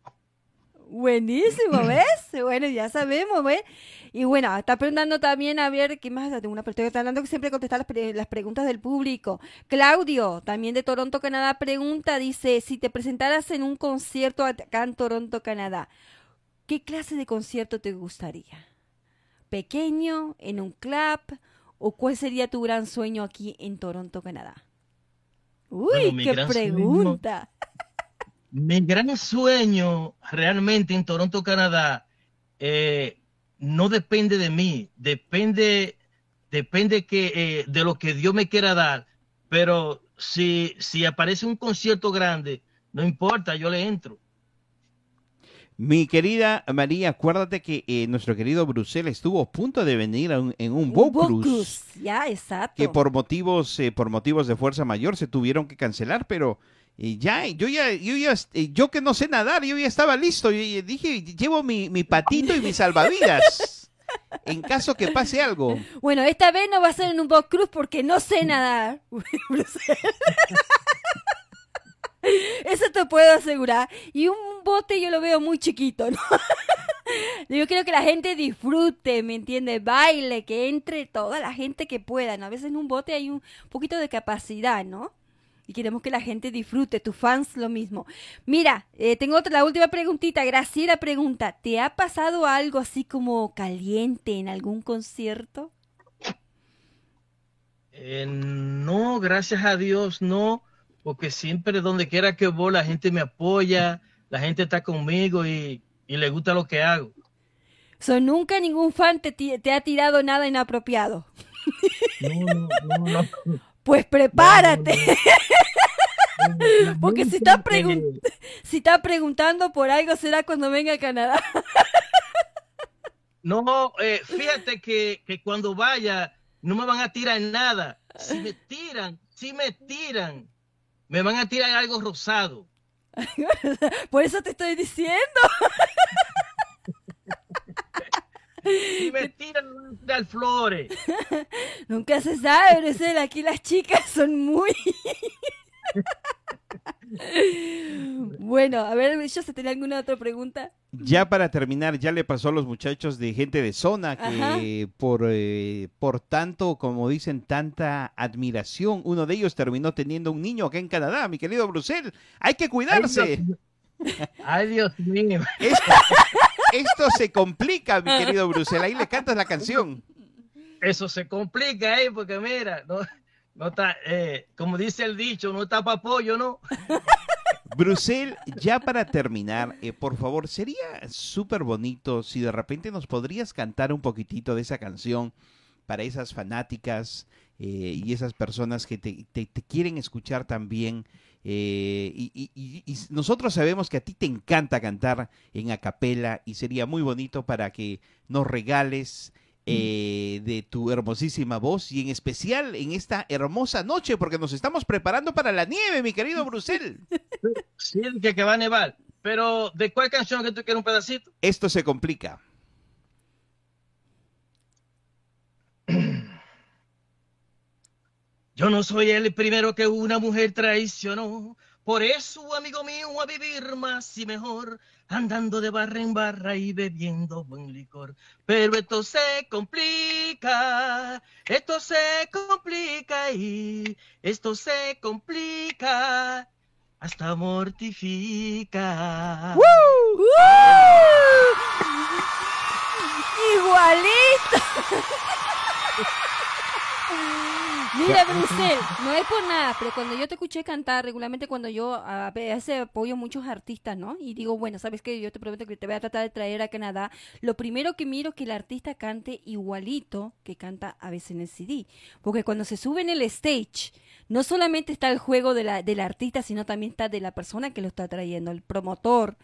Buenísimo, ¿ves? Bueno, ya sabemos, ¿ves? Y bueno, está preguntando también, a ver, ¿qué más? Tengo una persona que está hablando que siempre contestar las, pre- las preguntas del público. Claudio, también de Toronto, Canadá, pregunta, dice, si te presentaras en un concierto acá en Toronto, Canadá, ¿qué clase de concierto te gustaría? ¿Pequeño, en un club? ¿O cuál sería tu gran sueño aquí en Toronto, Canadá? Uy, Bueno, qué sueño- pregunta. Mi gran sueño realmente en Toronto, Canadá, eh, no depende de mí, depende, depende que, eh, de lo que Dios me quiera dar. Pero si, si aparece un concierto grande, no importa, yo le entro. Mi querida María, acuérdate que eh, nuestro querido Bruselas estuvo a punto de venir a un- en un, Un Ya, exacto. que por motivos eh, por motivos de fuerza mayor se tuvieron que cancelar, pero eh, ya yo ya yo ya eh, yo que no sé nadar, yo ya estaba listo, yo, dije llevo mi, mi patito y mi salvavidas en caso que pase algo. Bueno, esta vez no va a ser en un boat cruise porque no sé nadar. Eso te puedo asegurar. Y un bote yo lo veo muy chiquito, ¿no? Yo quiero que la gente disfrute, ¿me entiendes? Baile, que entre toda la gente que pueda, ¿no? A veces en un bote hay un poquito de capacidad, ¿no? Y queremos que la gente disfrute, tus fans lo mismo. Mira, eh, tengo otra, la última preguntita. Graciela pregunta, ¿te ha pasado algo así como caliente en algún concierto? Eh, no, gracias a Dios, no, porque siempre donde quiera que voy la gente me apoya, la gente está conmigo y, y le gusta lo que hago. So, nunca ningún fan te ha tirado nada inapropiado. No, no, no, no. Pues prepárate. Porque si gente está que- pregun- si está preguntando por algo será cuando venga a Canadá. No, eh, fíjate que, que cuando vaya no me van a tirar nada. Si me tiran, si me tiran, me van a tirar algo rosado. Por eso te estoy diciendo. Si me tiran, tirar flores. Nunca se sabe, Bruselas. Aquí las chicas son muy. bueno, a ver, ¿yo se tenía alguna otra pregunta? Ya para terminar, ya le pasó a los muchachos de gente de zona que por, eh, por tanto, como dicen, tanta admiración, uno de ellos terminó teniendo un niño acá en Canadá, mi querido Brusel. Hay que cuidarse. Ay, Dios mío. Esto, se complica, mi querido Brusel. Ahí le cantas la canción. Eso se complica, ¿eh? Porque mira, no, no está, eh, como dice el dicho, no está para pollo, ¿no? Brusel, ya para terminar, eh, por favor, sería súper bonito si de repente nos podrías cantar un poquitito de esa canción para esas fanáticas eh, y esas personas que te, quieren escuchar también. Eh, y, nosotros sabemos que a ti te encanta cantar en acapela y sería muy bonito para que nos regales eh, de tu hermosísima voz y en especial en esta hermosa noche porque nos estamos preparando para la nieve, mi querido Brusel. Sí, que, que va a nevar. Pero, ¿de cuál canción que tú quieres un pedacito? Esto se complica. Yo no soy el primero que una mujer traicionó. Por eso, amigo mío, a vivir más y mejor andando de barra en barra y bebiendo buen licor. Pero esto se complica, esto se complica y esto se complica, hasta mortifica. Igualito. Mira, Bruxel, no es por nada, pero cuando yo te escuché cantar regularmente, cuando yo a veces apoyo muchos artistas, ¿no? Y digo, bueno, sabes que yo te prometo que te voy a tratar de traer a Canadá. Lo primero que miro es que el artista cante igualito que canta a veces en el CD. Porque cuando se sube en el stage, no solamente está el juego de la, del artista, sino también está de la persona que lo está trayendo, el promotor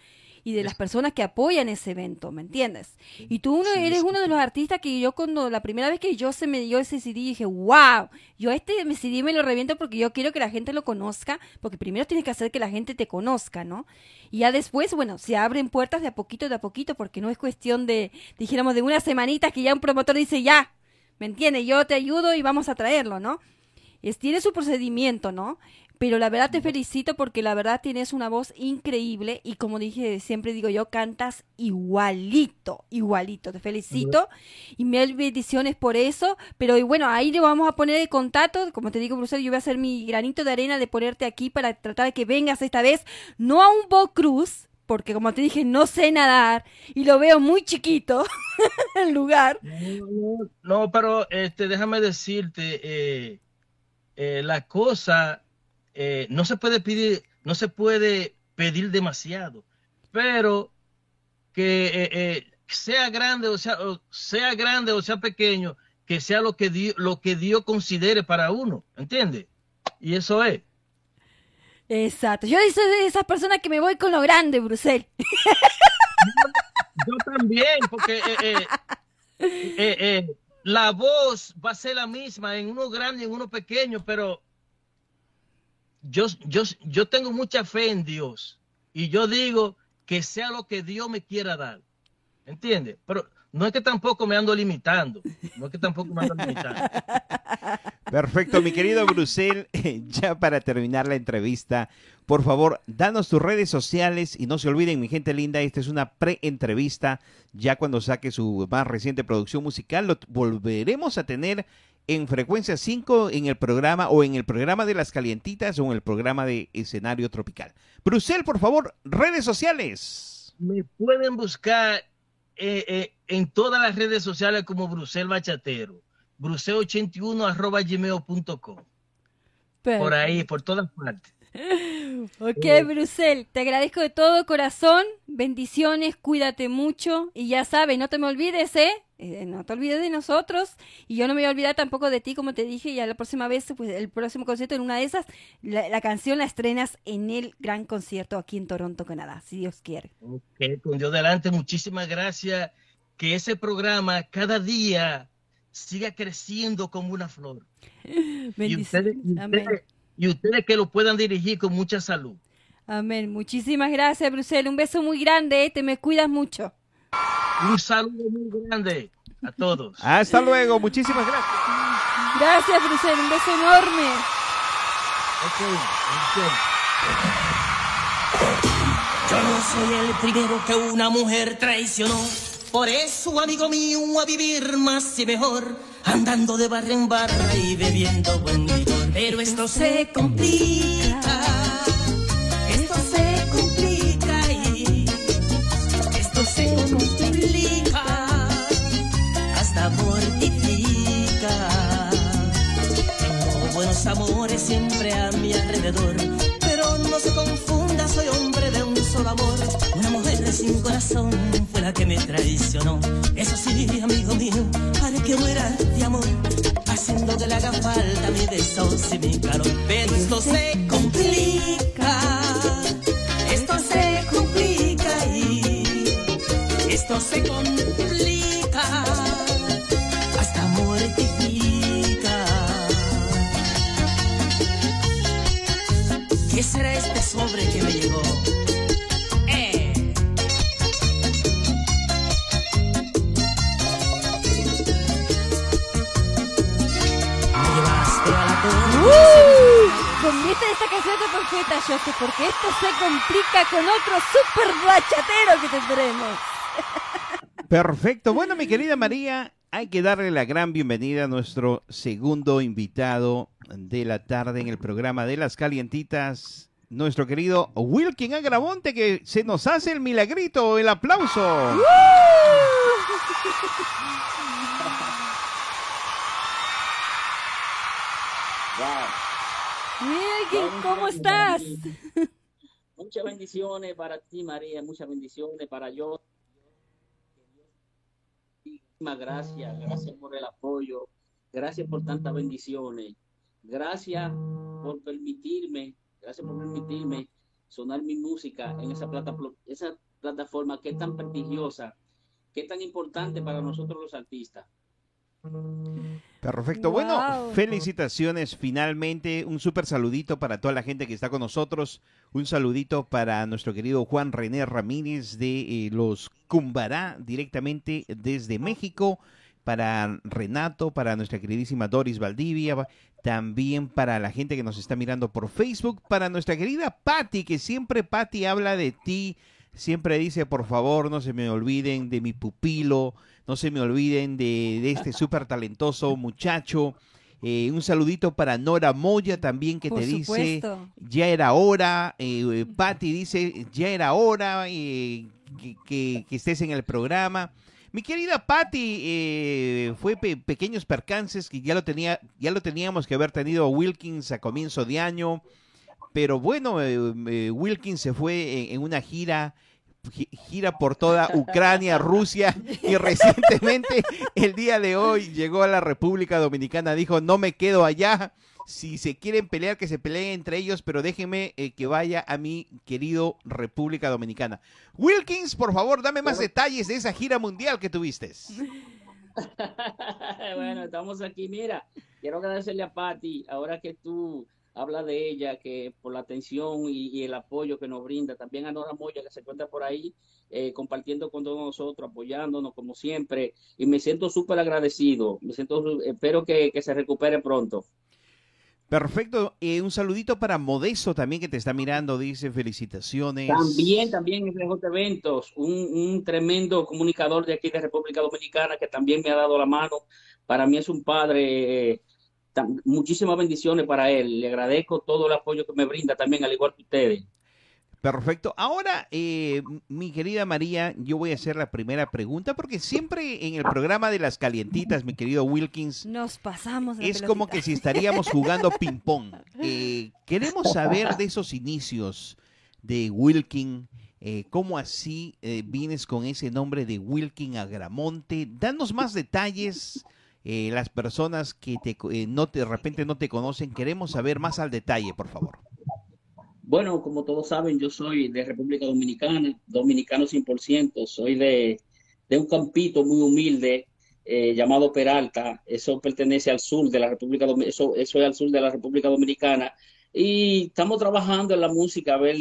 y de las personas que apoyan ese evento, ¿me entiendes? Y tú uno, eres uno de los artistas que yo cuando la primera vez que yo se me dio ese CD dije, wow, yo este CD me lo reviento porque yo quiero que la gente lo conozca, porque primero tienes que hacer que la gente te conozca, ¿no? Y ya después, bueno, se abren puertas de a poquito, de a poquito, porque no es cuestión de, dijéramos, de una semanita que ya un promotor dice, ya, ¿me entiendes? Yo te ayudo y vamos a traerlo, ¿no? Es, tiene su procedimiento, ¿no? Pero la verdad te felicito porque la verdad tienes una voz increíble y como dije, siempre digo yo, cantas igualito, igualito. Te felicito y mil bendiciones por eso, pero bueno, ahí le vamos a poner el contacto, como te digo, Bruce, yo voy a hacer mi granito de arena de ponerte aquí para tratar de que vengas esta vez, no a un boat cruce, porque como te dije, no sé nadar y lo veo muy chiquito el lugar. No, pero este, déjame decirte, eh, eh, la cosa eh, no se puede pedir, no se puede pedir demasiado, pero que eh, eh, sea grande o sea, sea grande o sea pequeño, que sea lo que Dios, lo que Dios considere para uno, ¿entiende? Y eso es. Exacto. Yo soy de esas personas que me voy con lo grande, Brusel. Yo, también, porque la voz va a ser la misma en uno grande y en uno pequeño, pero yo, yo, yo tengo mucha fe en Dios y yo digo que sea lo que Dios me quiera dar. ¿Entiendes? Pero no es que tampoco me ando limitando. No es que tampoco me ando limitando. Perfecto, mi querido Brusel. Ya para terminar la entrevista, por favor, danos tus redes sociales y no se olviden, mi gente linda, esta es una pre-entrevista. Ya cuando saque su más reciente producción musical, lo volveremos a tener en frecuencia 5 en el programa o en el programa de las calientitas o en el programa de escenario tropical. Brusel, por favor, redes sociales. Me pueden buscar eh, eh, en todas las redes sociales como Brusel Bachatero. Brusel81 arroba gmail.com. Por ahí, por todas partes. Ok, eh. Brusel, te agradezco de todo corazón. Bendiciones, cuídate mucho. Y ya sabes, no te me olvides, ¿eh? ¿eh? no te olvides de nosotros. Y yo no me voy a olvidar tampoco de ti, como te dije. Ya la próxima vez, pues el próximo concierto, en una de esas, la, canción la estrenas en el gran concierto aquí en Toronto, Canadá, si Dios quiere. Ok, con Dios delante, muchísimas gracias. Que ese programa cada día siga creciendo como una flor. Bendiciones. Amén y ustedes que lo puedan dirigir con mucha salud. Amén. Muchísimas gracias, Brusel. Un beso muy grande. ¿eh? Te me cuidas mucho. Un saludo muy grande a todos. Hasta luego. Muchísimas gracias. Gracias, Brusel. Un beso enorme. Yo Yo soy el primero que una mujer traicionó. Por eso, amigo mío, a vivir más y mejor, andando de barra en barra y bebiendo buen licor. Pero esto se complica, esto se complica y esto se complica, hasta mortifica. Tengo buenos amores siempre a mi alrededor, pero no se confunda, soy hombre de solo amor. Una mujer sin corazón fue la que me traicionó. Eso sí, amigo mío, haré que muera de amor, haciendo que le haga falta mi besos y mi calor. Pero esto se complica, esto se complica y esto se complica, hasta mortifica. ¿Qué será este sobre que me llegó? Canción de profeta, Joseph, porque esto se complica con otro super bachatero que tendremos. Perfecto. Bueno, mi querida María, hay que darle la gran bienvenida a nuestro segundo invitado de la tarde en el programa de las calientitas, nuestro querido Wilkin Agramonte, que se nos hace el milagrito, el aplauso. Wow. Wilkin, ¿cómo estás? Muchas bendiciones para ti, María, muchas bendiciones para yo. Muchísimas gracias, gracias por el apoyo, gracias por tantas bendiciones, gracias por permitirme, gracias por permitirme sonar mi música en esa, plata, esa plataforma que es tan prestigiosa, que es tan importante para nosotros los artistas. Perfecto. Wow. Bueno, felicitaciones finalmente. Un súper saludito para toda la gente que está con nosotros. Un saludito para nuestro querido Juan René Ramírez de eh, los Cumbará, directamente desde México. Para Renato, para nuestra queridísima Doris Valdivia, también para la gente que nos está mirando por Facebook, para nuestra querida Patti, que siempre Patti habla de ti, siempre dice, por favor, no se me olviden de mi pupilo, no se me olviden de, de este súper talentoso muchacho. Eh, un saludito para Nora Moya también que Por te dice, ya era hora. Eh, Patti dice, ya era hora eh, que, que- que estés en el programa. Mi querida Patti, eh, fue pe- pequeños percances que ya lo tenía, ya lo teníamos que haber tenido a Wilkins a comienzo de año, pero bueno, Wilkins se fue en, en una gira gi- gira por toda Ucrania, Rusia y recientemente el día de hoy llegó a la República Dominicana, dijo no me quedo allá, si se quieren pelear que se peleen entre ellos, pero déjenme eh, que vaya a mi querido República Dominicana. Wilkins, por favor, dame más detalles de esa gira mundial que tuviste. bueno, estamos aquí. Mira, quiero agradecerle a Patti, ahora que tú hablas de ella, que por la atención y, y el apoyo que nos brinda, también a Nora Moya, que se encuentra por ahí, eh, compartiendo con todos nosotros, apoyándonos como siempre, y me siento súper agradecido, me siento, espero que, que se recupere pronto. Perfecto, eh, un saludito para Modesto también que te está mirando, dice felicitaciones. También, también en RJ Eventos, un, un tremendo comunicador de aquí de República Dominicana que también me ha dado la mano. Para mí es un padre, eh, muchísimas bendiciones para él. Le agradezco todo el apoyo que me brinda también, al igual que ustedes. Perfecto. Ahora, eh, mi querida María, yo voy a hacer la primera pregunta porque siempre en el programa de las calientitas, mi querido Wilkins, Nos pasamos la es como que si estaríamos jugando ping-pong. Eh, queremos saber de esos inicios de Wilkin. Eh, ¿Cómo así eh, vienes con ese nombre de Wilkin Agramonte? Danos más detalles. Eh, las personas que te, eh, no de repente no te conocen, queremos saber más al detalle, por favor. Bueno, como todos saben, yo soy de República Dominicana, dominicano 100%, soy de, de un campito muy humilde eh, llamado Peralta, eso pertenece al sur de la República Dominicana, eso, eso es al sur de la República Dominicana, y estamos trabajando en la música a ver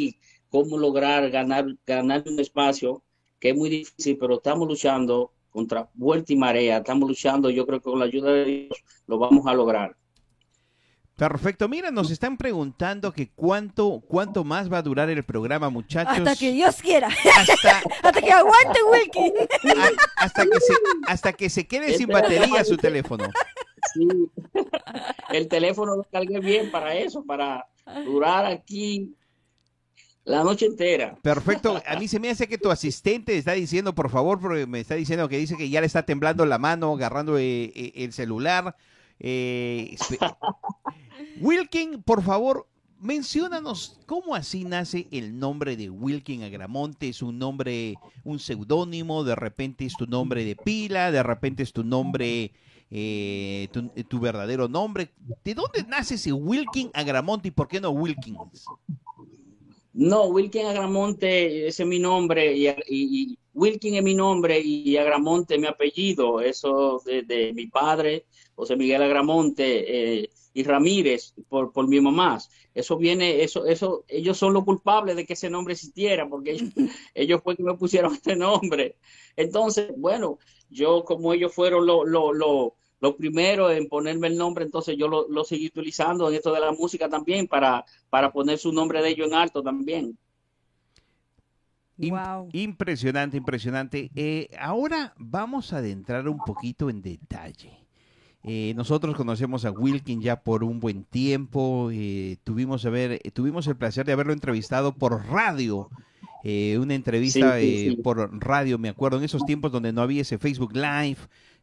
cómo lograr ganar, ganar un espacio, que es muy difícil, pero estamos luchando contra vuelta y marea, estamos luchando, yo creo que con la ayuda de Dios lo vamos a lograr. Perfecto. Mira, nos están preguntando que cuánto, cuánto más va a durar el programa, muchachos. Hasta que Dios quiera. Hasta, Hasta que aguante, Wilkie. a- hasta que se, hasta que se quede sin batería su teléfono. Sí. El teléfono lo cargué bien para eso, para durar aquí la noche entera. Perfecto. A mí se me hace que tu asistente está diciendo, por favor, porque me está diciendo que dice que ya le está temblando la mano, agarrando eh, eh, el celular. Eh, Wilkin, por favor, menciónanos cómo así nace el nombre de Wilkin Agramonte. ¿Es un nombre, un seudónimo? ¿De repente es tu nombre de pila? ¿De repente es tu nombre, eh, tu, tu verdadero nombre? ¿De dónde nace ese Wilkin Agramonte y por qué no Wilkins? No, Wilkin Agramonte, ese es mi nombre, y, y- y Wilkin es mi nombre y Agramonte es mi apellido, eso de, de mi padre, José Miguel Agramonte, eh, y Ramírez, por, por mi mamá. Eso viene, eso, eso, ellos son los culpables de que ese nombre existiera, porque ellos, ellos fue que me pusieron este nombre. Entonces, bueno, yo como ellos fueron los lo, lo, lo primero en ponerme el nombre, entonces yo lo, lo seguí utilizando en esto de la música también para, para poner su nombre de ellos en alto también. Wow. Impresionante, impresionante. Eh, ahora vamos a adentrar un poquito en detalle. Eh, nosotros conocemos a Wilkin ya por un buen tiempo. eh, tuvimos, a ver, eh, tuvimos el placer de haberlo entrevistado por radio. eh, una entrevista Sí, sí, eh, sí. por radio, me acuerdo, en esos tiempos donde no había ese Facebook Live,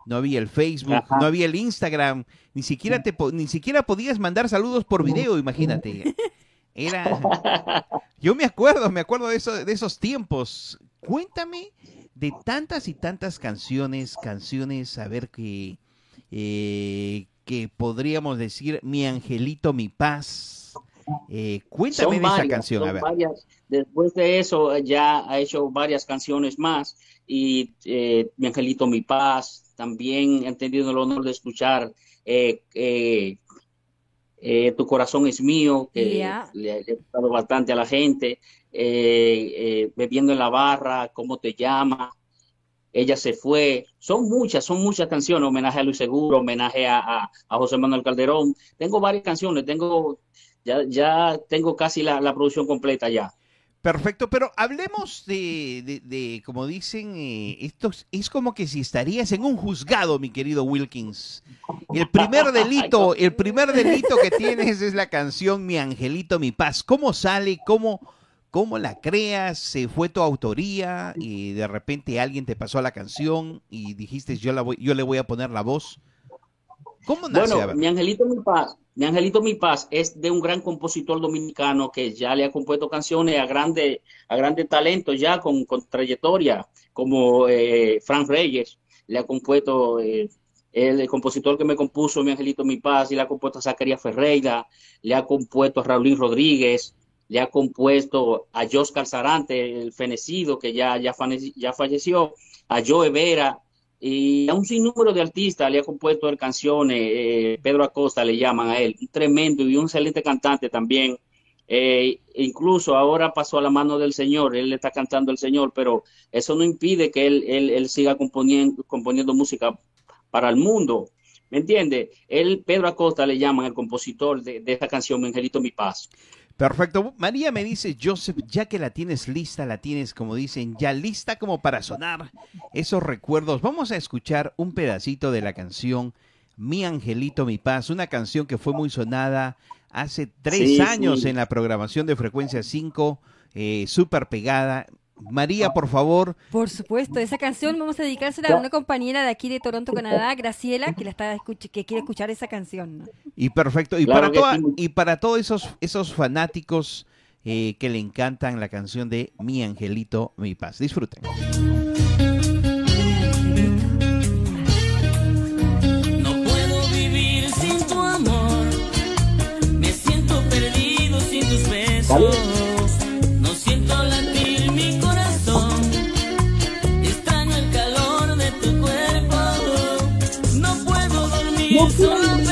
no había el Facebook, Ajá. no había el Instagram, ni siquiera te ni siquiera podías mandar saludos por video, imagínate. Era yo me acuerdo, me acuerdo de, eso, de esos tiempos. Cuéntame de tantas y tantas canciones, canciones, a ver que, eh, que podríamos decir Mi Angelito, Mi Paz. Eh, cuéntame Son de esa canción, son a ver. varias. Después de eso ya ha hecho varias canciones más y eh, Mi Angelito, Mi Paz, también he tenido el honor de escuchar eh, eh, eh, Tu Corazón es Mío, que le ha gustado bastante a la gente, eh, eh, Bebiendo en la Barra, Cómo te llama, Ella se fue, son muchas, son muchas canciones, homenaje a Luis Seguro, homenaje a, a, a José Manuel Calderón, tengo varias canciones, tengo ya, ya tengo casi la, la producción completa ya. Perfecto, pero hablemos de, de- de, como dicen, eh, esto es, como que si estarías en un juzgado, mi querido Wilkins. El primer delito, el primer delito que tienes es la canción Mi Angelito, Mi Paz. ¿Cómo sale? ¿Cómo, cómo la creas? ¿Se fue tu autoría? Y de repente alguien te pasó la canción y dijiste yo, la voy, yo le voy a poner la voz. ¿Cómo Bueno, mi angelito mi paz, mi angelito mi paz es de un gran compositor dominicano que ya le ha compuesto canciones a grande, a grande talento ya con, con trayectoria, como eh, Frank Reyes, le ha compuesto eh, el, el compositor que me compuso mi angelito mi paz, y le ha compuesto a Zacarías Ferreira, le ha compuesto a Raulín Rodríguez, le ha compuesto a Joscar Sarante, el fenecido que ya, ya, ya falleció, a Joe Vera, y a un sinnúmero de artistas le ha compuesto canciones, eh, Pedro Acosta le llaman a él, un tremendo y un excelente cantante también. Eh, incluso ahora pasó a la mano del Señor, él le está cantando al Señor, pero eso no impide que él, él, siga componiendo, componiendo música para el mundo. ¿Me entiende? Él, Pedro Acosta le llaman el compositor de, esta canción, Angelito, Mi Paz. Perfecto. María me dice, Joseph, ya que la tienes lista, la tienes, como dicen, ya lista como para sonar esos recuerdos. Vamos a escuchar un pedacito de la canción Mi Angelito, Mi Paz, una canción que fue muy sonada hace tres Sí, años sí. en la programación de Frecuencia 5, eh, súper pegada. María, por favor, Por supuesto, esa canción vamos a dedicársela a una compañera de aquí de Toronto, Canadá, Graciela, que la está escuch- que quiere escuchar esa canción. ¿no? y perfecto. Y Claro para que toda- sí. y para todos esos, esos fanáticos eh, que le encantan la canción de Mi Angelito, Mi Paz. Disfruten. No dormir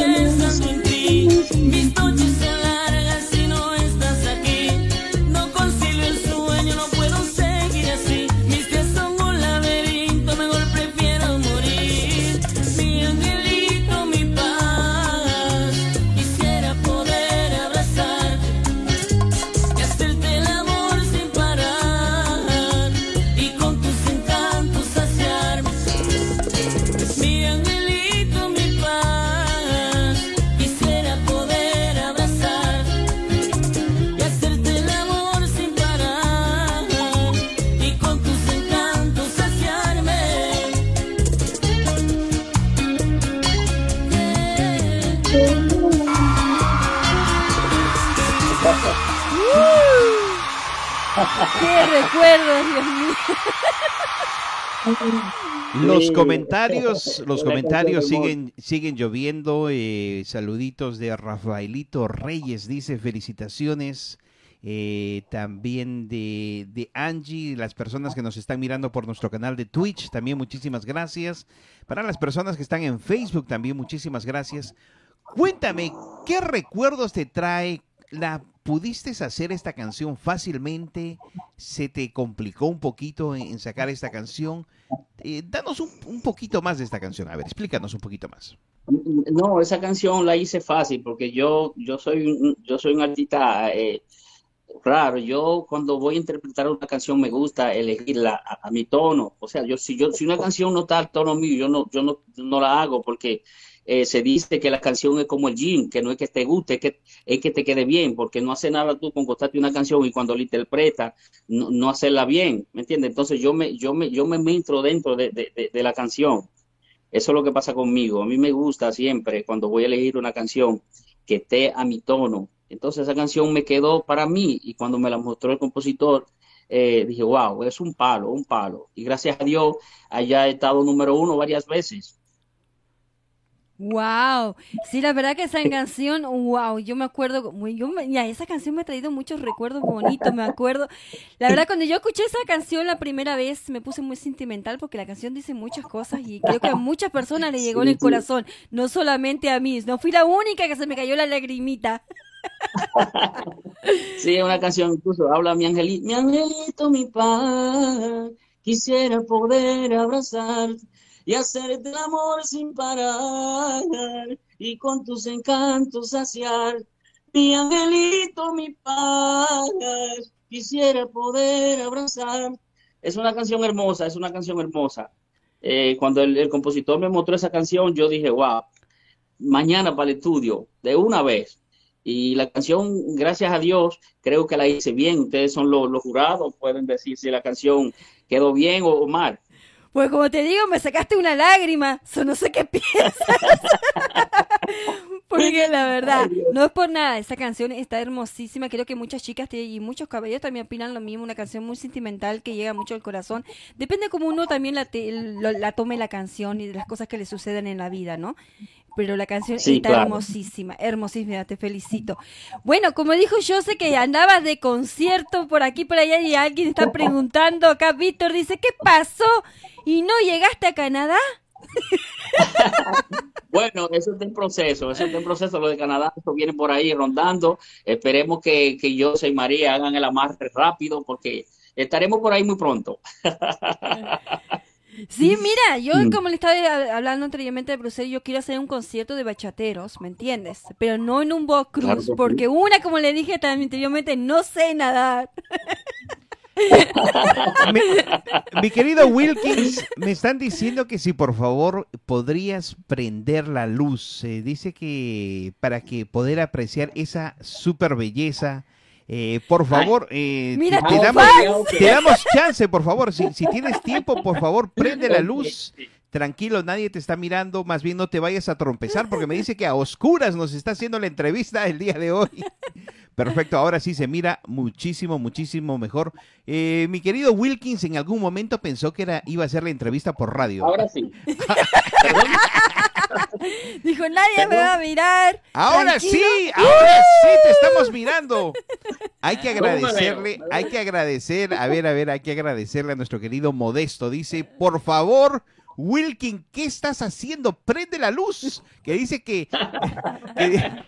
comentarios, los comentarios siguen, siguen lloviendo. eh, saluditos de Rafaelito Reyes, dice felicitaciones. eh, también de, de Angie, las personas que nos están mirando por nuestro canal de Twitch, también muchísimas gracias. Para las personas que están en Facebook, también muchísimas gracias. Cuéntame, ¿qué recuerdos te trae? ¿La pudiste hacer esta canción fácilmente? ¿Se te complicó un poquito en, sacar esta canción? Eh, danos un, un poquito más de esta canción. A ver, explícanos un poquito más. No, esa canción la hice fácil porque yo, yo soy un, yo soy un artista eh, raro. Yo cuando voy a interpretar una canción me gusta elegirla a, a mi tono. O sea, yo si yo si una canción no está al tono mío, yo no yo no, no la hago porque eh, se dice que la canción es como el gym, que no es que te guste, es que, es que te quede bien, porque no hace nada tú con contarte una canción y cuando la interpretas no, hacerla bien, ¿me entiendes? Entonces yo me, yo me, yo me entro dentro de, de, de, de la canción. Eso es lo que pasa conmigo. A mí me gusta siempre cuando voy a elegir una canción que esté a mi tono. Entonces esa canción me quedó para mí y cuando me la mostró el compositor, eh, dije, wow, es un palo, un palo. Y gracias a Dios, haya estado número uno varias veces. Wow, sí, la verdad que esa canción, wow, yo me acuerdo, muy- yo me- ya, esa canción me ha traído muchos recuerdos bonitos, me acuerdo. La verdad, cuando yo escuché esa canción la primera vez, me puse muy sentimental porque la canción dice muchas cosas y creo que a muchas personas le llegó en el corazón, no solamente a mí, no fui la única que se me cayó la lagrimita. Sí, es una canción incluso habla mi angelito, mi angelito, mi paz, quisiera poder abrazar y hacerte el amor sin parar y con tus encantos saciar. Mi angelito, mi paz, quisiera poder abrazar. Es una canción hermosa, es una canción hermosa. Eh, cuando el, el compositor me mostró esa canción, yo dije, wow, mañana para el estudio, de una vez. Y la canción, gracias a Dios, creo que la hice bien. Ustedes son los, los jurados, pueden decir si la canción quedó bien o, o mal. Pues como te digo, me sacaste una lágrima, so no sé qué piensas. Porque la verdad, no es por nada, esa canción está hermosísima. Creo que muchas chicas y muchos caballeros también opinan lo mismo. Una canción muy sentimental que llega mucho al corazón. Depende cómo uno también la, te- lo- la tome la canción y de las cosas que le suceden en la vida, ¿no? Pero la canción Sí, está claro. hermosísima, hermosísima, te felicito. Bueno, como dijo yo, sé que andabas de concierto por aquí, por allá y alguien está preguntando acá, Víctor dice, ¿qué pasó? ¿Y no llegaste a Canadá? Bueno, eso está en proceso, eso está en proceso. Lo de Canadá, eso viene por ahí rondando. Esperemos que, que y María hagan el amarre rápido porque estaremos por ahí muy pronto. Sí, mira, yo Mm. como le estaba hablando anteriormente de Bruselas, yo quiero hacer un concierto de bachateros, ¿me entiendes? Pero no en un boat Claro cruise, que sí. porque una, como le dije también anteriormente, no sé nadar. Mi, mi querido Wilkins, me están diciendo que si por favor podrías prender la luz. Eh, dice que para que poder apreciar esa super belleza, eh, por favor, eh, Mira te, damos, te damos chance, por favor. Si, si tienes tiempo, por favor, prende la luz. Tranquilo, nadie te está mirando, más bien no te vayas a trompezar porque me dice que a oscuras nos está haciendo la entrevista el día de hoy. Perfecto, ahora sí se mira muchísimo, muchísimo mejor. Eh, mi querido Wilkins en algún momento pensó que era, iba a hacer la entrevista por radio. Ahora sí. Dijo, nadie me va a mirar. Ahora tranquilo". sí, ahora sí te estamos mirando. Hay que agradecerle, hay que agradecer, a ver, a ver, hay que agradecerle a nuestro querido Modesto. Dice, por favor, Wilkin, ¿qué estás haciendo? Prende la luz. Que dice que, que,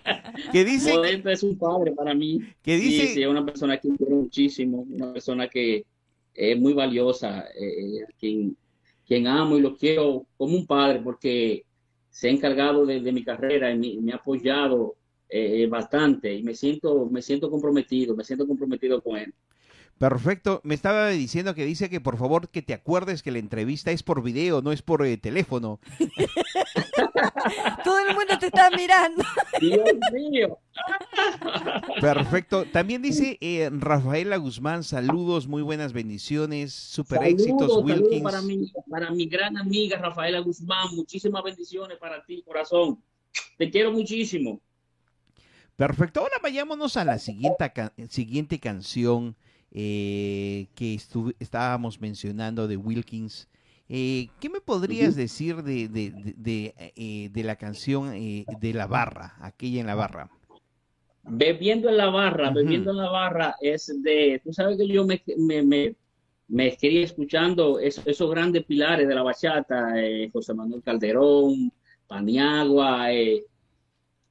que dice Modesto es un padre para mí. que Sí, dice, sí, es una persona que quiero muchísimo, una persona que es muy valiosa, eh, a quien, quien amo y lo quiero como un padre porque se ha encargado de, de mi carrera y me, me ha apoyado eh, bastante y me siento, me siento comprometido, me siento comprometido con él. Perfecto, me estaba diciendo que dice que por favor que te acuerdes que la entrevista es por video, no es por eh, teléfono. Todo el mundo te está mirando. Dios mío. Perfecto. También dice eh, Rafaela Guzmán, saludos, muy buenas bendiciones, super éxitos, Saludos, saludos Wilkins. para mi, para mi gran amiga Rafaela Guzmán, muchísimas bendiciones para ti, corazón. te quiero muchísimo. Perfecto. Ahora vayámonos a la siguiente, siguiente canción eh, que estábamos mencionando de Wilkins. Eh, ¿Qué me podrías decir de, de, de, de, eh, la canción de la barra, aquella en la barra? Bebiendo en la barra, bebiendo en la barra es de, tú sabes que yo me, me, me, me quería escuchando esos, esos grandes pilares de la bachata, eh, José Manuel Calderón, Paniagua, eh,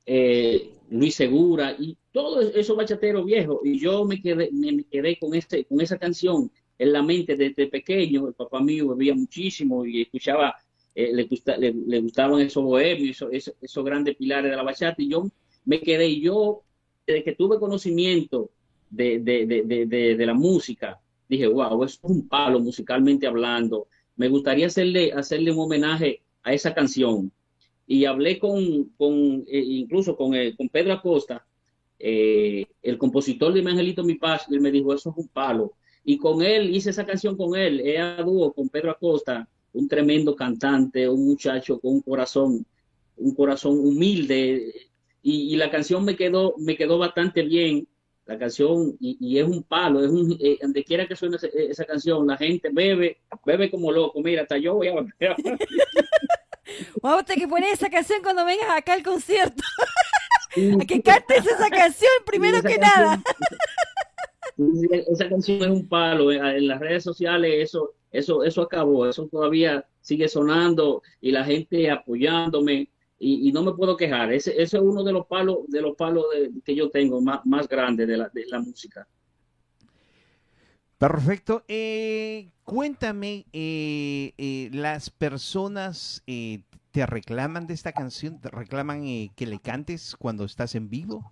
eh, Luis Segura y todos esos bachateros viejos. Y yo me quedé, me, quedé con, con esa canción en la mente desde pequeño. El papá mío bebía muchísimo y escuchaba, eh, le, gusta- le, gustaban esos bohemios, esos, esos, grandes pilares de la bachata. Y yo me quedé, y yo, desde que tuve conocimiento de, de, de- de la música, dije, wow, es un palo musicalmente hablando. Me gustaría hacerle, hacerle un homenaje a esa canción y hablé con, con eh, incluso con, eh, con Pedro Acosta, eh, el compositor de Mi Angelito Mi Paz, él me dijo, eso es un palo. Y con él, hice esa canción con él, he a dúo con Pedro Acosta, un tremendo cantante, un muchacho con un corazón, un corazón humilde, y, y la canción me quedó, me quedó bastante bien, la canción, y, y es un palo, es un, eh, donde quiera que suene esa, esa canción, la gente bebe, bebe como loco, mira, hasta yo voy a beber. Vamos a tener que poner esa canción cuando vengas acá al concierto. A que cantes esa canción primero Esa que canción- nada. Esa canción es un palo. eh, En las redes sociales eso, eso, eso acabó. Eso todavía sigue sonando y la gente apoyándome y, y no me puedo quejar. Ese, ese es uno de los palos, de los palos de- que yo tengo más, más grandes de la, de la música. Perfecto. Eh, cuéntame, eh, eh, las personas eh, te reclaman de esta canción, te reclaman eh, que le cantes cuando estás en vivo.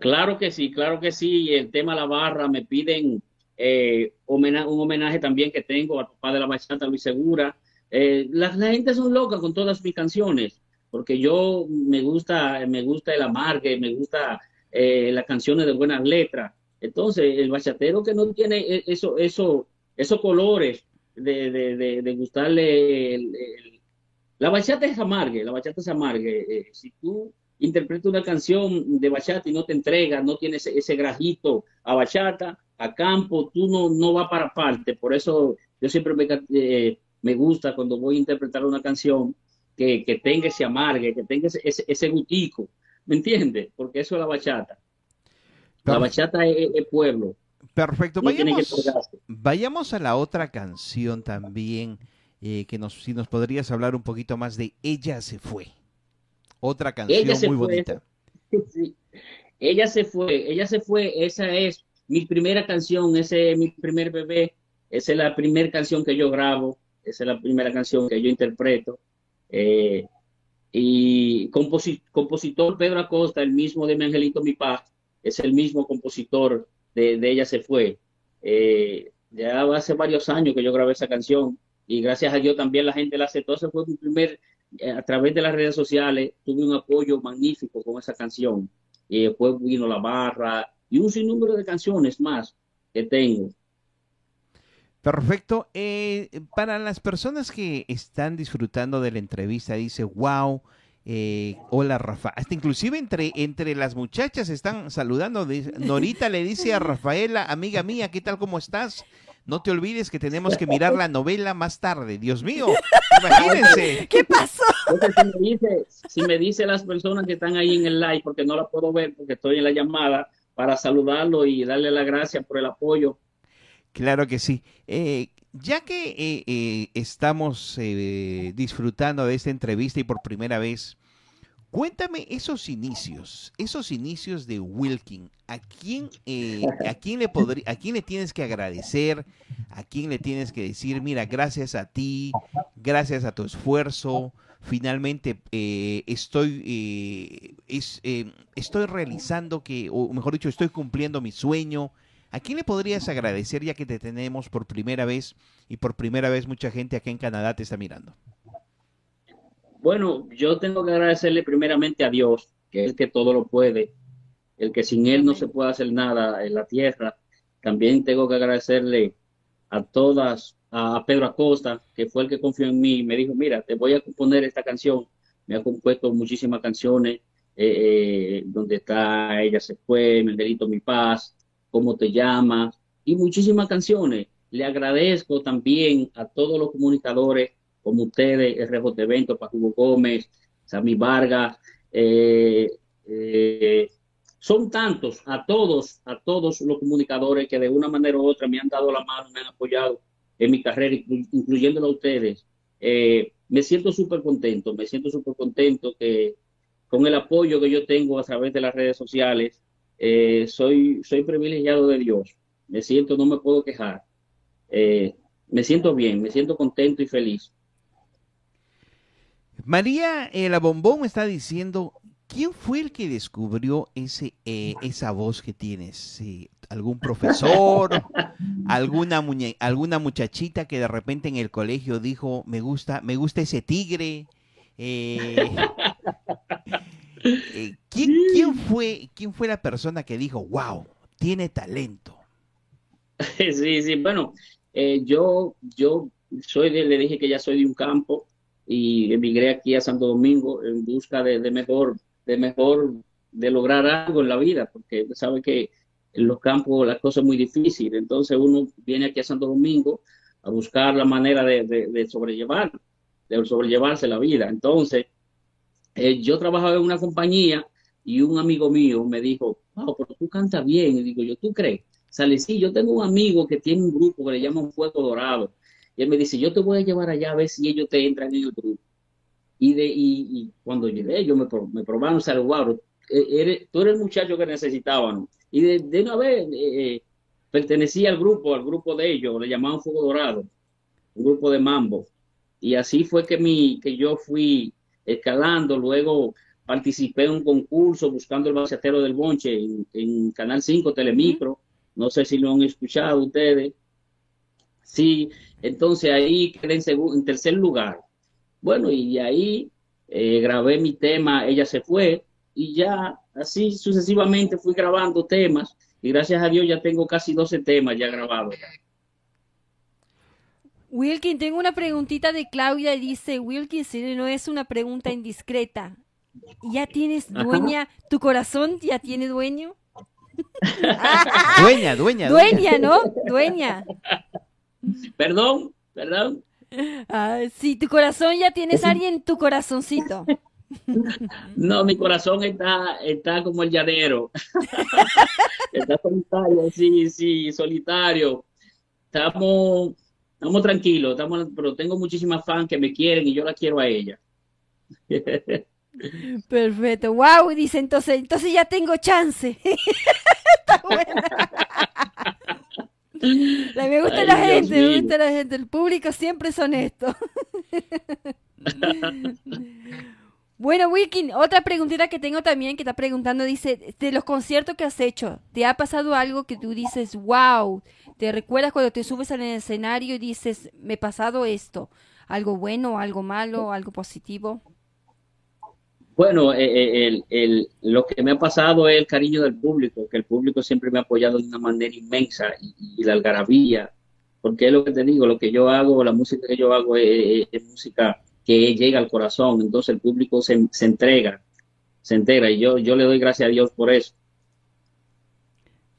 Claro que sí, claro que sí. El tema La Barra me piden eh, un homenaje también que tengo al papá de la bachata, Luis Segura. Eh, la, la gente son loca con todas mis canciones, porque yo me gusta, me gusta el amargue, me gusta eh, las canciones de buenas letras. Entonces, el bachatero que no tiene eso, eso, esos colores de, gustarle el- la bachata es amargue, la bachata es amargue. Eh, si tú interpreta una canción de bachata y no te entrega, no tienes ese, ese grajito a bachata, a campo, tú no, no vas para parte. Por eso yo siempre me, eh, me gusta cuando voy a interpretar una canción que, que tenga ese amargue, que tenga ese, ese, ese gutico, ¿me entiendes? Porque eso es la bachata. La bachata es, es pueblo, Perfecto. no Vayamos, vayamos a la otra canción también, eh, que nos, si nos podrías hablar un poquito más de Ella se fue. Otra canción muy fue. bonita. Sí. Ella se fue, ella se fue, esa es mi primera canción, ese es mi primer bebé, esa es la primera canción que yo grabo, esa es la primera canción que yo interpreto. Eh, y composi- compositor Pedro Acosta, el mismo de Mi Angelito Mi Paz, es el mismo compositor de, de Ella se fue. Eh, ya hace varios años que yo grabé esa canción y gracias a Dios también la gente la aceptó. Ese fue mi primer, eh, a través de las redes sociales, tuve un apoyo magnífico con esa canción. Y después vino La Barra y un sinnúmero de canciones más que tengo. Perfecto. Eh, para las personas que están disfrutando de la entrevista, dice, wow, eh, hola Rafa. Hasta inclusive entre, entre las muchachas están saludando. Norita le dice a Rafaela, amiga mía, ¿qué tal? ¿Cómo estás? No te olvides que tenemos que mirar la novela más tarde. Dios mío, imagínense. ¿Qué pasó? Entonces, si me dice, si me dice las personas que están ahí en el live, porque no la puedo ver porque estoy en la llamada, para saludarlo y darle las gracias por el apoyo. Claro que sí. Eh, ya que eh, eh, estamos eh, disfrutando de esta entrevista y por primera vez, cuéntame esos inicios, esos inicios de Wilkin. ¿A quién, eh, a quién le podrí- a quién le tienes que agradecer? ¿A quién le tienes que decir, mira, gracias a ti, gracias a tu esfuerzo, finalmente eh, estoy, eh, es- eh, estoy realizando que, o mejor dicho, estoy cumpliendo mi sueño? ¿A quién le podrías agradecer ya que te tenemos por primera vez y por primera vez mucha gente acá en Canadá te está mirando? Bueno, yo tengo que agradecerle primeramente a Dios, que es el que todo lo puede, el que sin Él no se puede hacer nada en la tierra. También tengo que agradecerle a todas, a Pedro Acosta, que fue el que confió en mí y me dijo, mira, te voy a componer esta canción me ha compuesto muchísimas canciones, eh, eh, donde está Ella se fue, Miguelito Mi Paz, Cómo te llamas, y muchísimas canciones. Le agradezco también a todos los comunicadores como ustedes, RJ Evento, Paco Gómez, Sammy Vargas, eh, son tantos, a todos, a todos los comunicadores que de una manera u otra me han dado la mano, me han apoyado en mi carrera, incluyéndolo a ustedes. Eh, me siento súper contento, me siento súper contento que con el apoyo que yo tengo a través de las redes sociales, eh, soy, soy privilegiado de Dios. Me siento, no me puedo quejar. Eh, me siento bien, me siento contento y feliz. María, la bombón me está diciendo ¿Quién fue el que descubrió ese, eh, esa voz que tienes? ¿Algún profesor? ¿Alguna, ¿Alguna muchachita que de repente en el colegio dijo, me gusta, me gusta ese tigre? Eh, eh, ¿quién, fue, ¿Quién fue la persona que dijo, wow, tiene talento? Sí, sí, bueno, yo, yo soy le dije que ya soy de un campo y emigré aquí a Santo Domingo en busca de, de mejor de mejor, de lograr algo en la vida, porque sabe que en los campos las cosas son muy difíciles. Entonces uno viene aquí a Santo Domingo a buscar la manera de, sobrellevar, de sobrellevarse la vida. Entonces, eh, yo trabajaba en una compañía y un amigo mío me dijo, wow, pero tú cantas bien. Y digo yo, ¿tú crees? Sale, sí, yo tengo un amigo que tiene un grupo que le llaman Fuego Dorado. Y él me dice, yo te voy a llevar allá a ver si ellos te entran en el grupo. Y, de, y, cuando llegué, yo me, me probaron, wow, e, eres, tú eres el muchacho que necesitaban. Y de, de una vez eh, eh, pertenecía al grupo, al grupo de ellos, le llamaban Fuego Dorado, un grupo de mambo. Y así fue que, mi, que yo fui escalando, luego participé en un concurso buscando el bacetero del bonche en, Canal 5 Telemicro, no sé si lo han escuchado ustedes. Sí, entonces ahí quedé en, en tercer lugar bueno, y ahí eh, grabé mi tema, ella se fue, y ya así sucesivamente fui grabando temas, y gracias a Dios ya tengo casi 12 temas ya grabados. Wilkin, tengo una preguntita de Claudia y dice, Wilkin, si no es una pregunta indiscreta, ¿ya tienes dueña? ¿Tu corazón ya tiene dueño? dueña, dueña. Dueña, ¿no? Dueña. Perdón, perdón. Ah, sí, tu corazón ya tienes a alguien, tu corazoncito. No, mi corazón está, está como el llanero. Está solitario, sí, sí, solitario. Estamos, estamos tranquilos, estamos, pero tengo muchísimas fans que me quieren y yo la quiero a ella. Perfecto. Wow, dice entonces, entonces ya tengo chance. Está buena. Me gusta la gente, me gusta la gente. El público siempre es honesto. bueno, Wilkin, otra preguntita que tengo también que está preguntando, dice, de los conciertos que has hecho, ¿te ha pasado algo que tú dices, wow, te recuerdas cuando te subes al escenario y dices, me ha pasado esto? ¿Algo bueno, algo malo, algo positivo? Bueno, eh, eh, el, lo que me ha pasado es el cariño del público, que el público siempre me ha apoyado de una manera inmensa y, la algarabía, porque es lo que te digo, lo que yo hago, la música que yo hago es, música que llega al corazón, entonces el público se, entrega, se entrega y yo, yo le doy gracias a Dios por eso.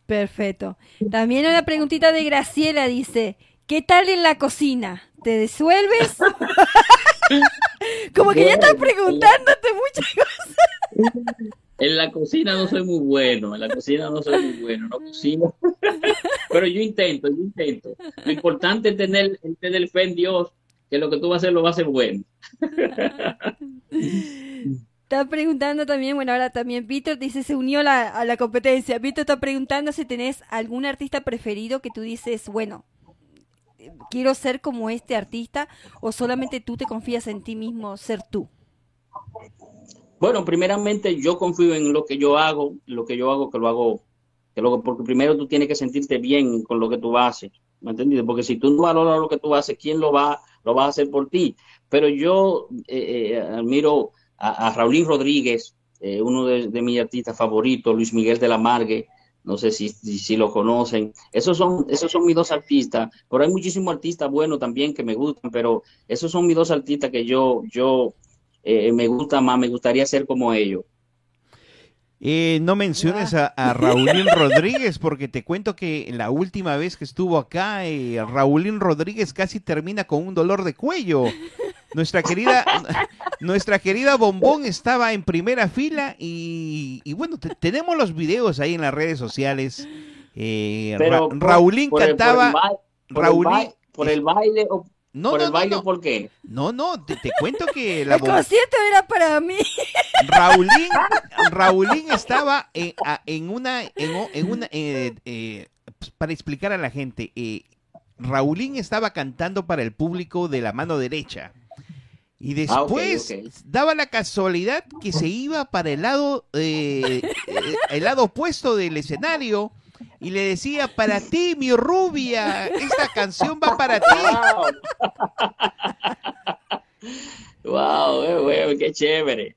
Perfecto. También una preguntita de Graciela dice, ¿qué tal en la cocina? ¿Te desuelves? Como que ya estás preguntándote muchas cosas. En la cocina no soy muy bueno, en la cocina no soy muy bueno, no cocino. Pero yo intento, yo intento. Lo importante es tener, tener fe en Dios, que lo que tú vas a hacer lo vas a hacer bueno. Está preguntando también, bueno, ahora también Víctor dice, se unió a la competencia. Víctor está preguntando si tenés algún artista preferido que tú dices, bueno, quiero ser como este artista o solamente tú te confías en ti mismo ser tú? Bueno, primeramente yo confío en lo que yo hago, lo que yo hago, que lo hago, que lo, porque primero tú tienes que sentirte bien con lo que tú haces, ¿me entiendes? Porque si tú no valoras lo que tú haces, ¿quién lo va, lo va a hacer por ti? Pero yo eh, eh, admiro a, a Rodríguez, eh, uno de, de, mis artistas favoritos, Luis Miguel de la Margue, no sé si, si, lo conocen. Esos son, esos son mis dos artistas, pero hay muchísimos artistas buenos también que me gustan, pero esos son mis dos artistas que yo, yo eh, me gusta más, me gustaría ser como ellos. Eh, no menciones a, a Raulín Rodríguez porque te cuento que la última vez que estuvo acá, eh, Raulín Rodríguez casi termina con un dolor de cuello. Nuestra querida, nuestra querida Bombón estaba en primera fila y, y bueno, te- tenemos los videos ahí en las redes sociales. Eh, Ra- Pero por- Raulín por el- por el cantaba. por el Raulín- ba- por el baile o No, por no, el no, baile, no, ¿por qué? no, no, te, te cuento que la El concierto era para mí. Raulín, Raulín estaba en, una, en, una, eh, eh, para explicar a la gente, eh, Raulín estaba cantando para el público de la mano derecha. Y Ah, después daba la casualidad que se iba para el lado, eh, eh, el lado opuesto del escenario y le decía, para ti, mi rubia, esta canción va para ti. Wow, wow, güey, qué chévere.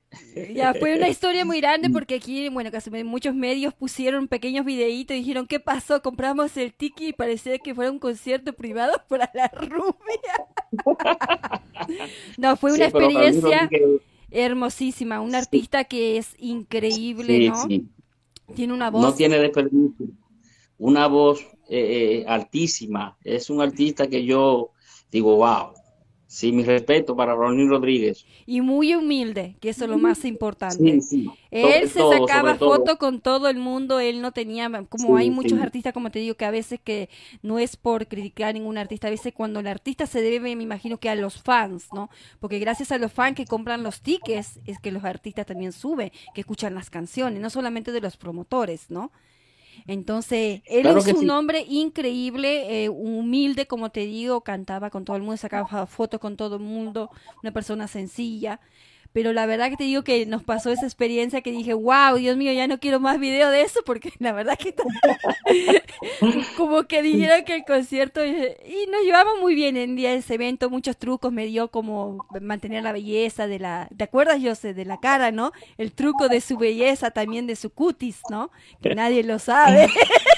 Ya fue una historia muy grande porque aquí, bueno, casi muchos medios pusieron pequeños videitos y dijeron, ¿qué pasó? Compramos el tiki y parecía que fuera un concierto privado para la rubia. No, fue una Sí, experiencia hermosísima. Un Sí. artista que es increíble, sí, ¿no? Tiene una voz. No tiene desperdicio. Una voz eh, eh, altísima. Es un artista que yo digo, wow. Sí, mi respeto para Ronnie Rodríguez. Y muy humilde, que eso es lo más importante. Sí, sí. Él se todo, sacaba foto con todo el mundo, él no tenía, como Sí, hay muchos artistas, como te digo, que a veces que no es por criticar a ningún artista, a veces cuando el artista se debe, me imagino que a los fans, ¿no? Porque gracias a los fans que compran los tickets es que los artistas también suben, que escuchan las canciones, no solamente de los promotores, ¿no? Entonces, él Claro es un sí. hombre increíble, eh, humilde, como te digo, cantaba con todo el mundo, sacaba fotos con todo el mundo, una persona sencilla. Pero la verdad que te digo que nos pasó esa experiencia que dije, wow, Dios mío, ya no quiero más video de eso porque la verdad que como que dijeron que el concierto y nos llevamos muy bien en día ese evento, muchos trucos me dio como mantener la belleza de la, ¿te acuerdas José? De la cara, ¿no? El truco de su belleza, también de su cutis, ¿no? Que nadie lo sabe.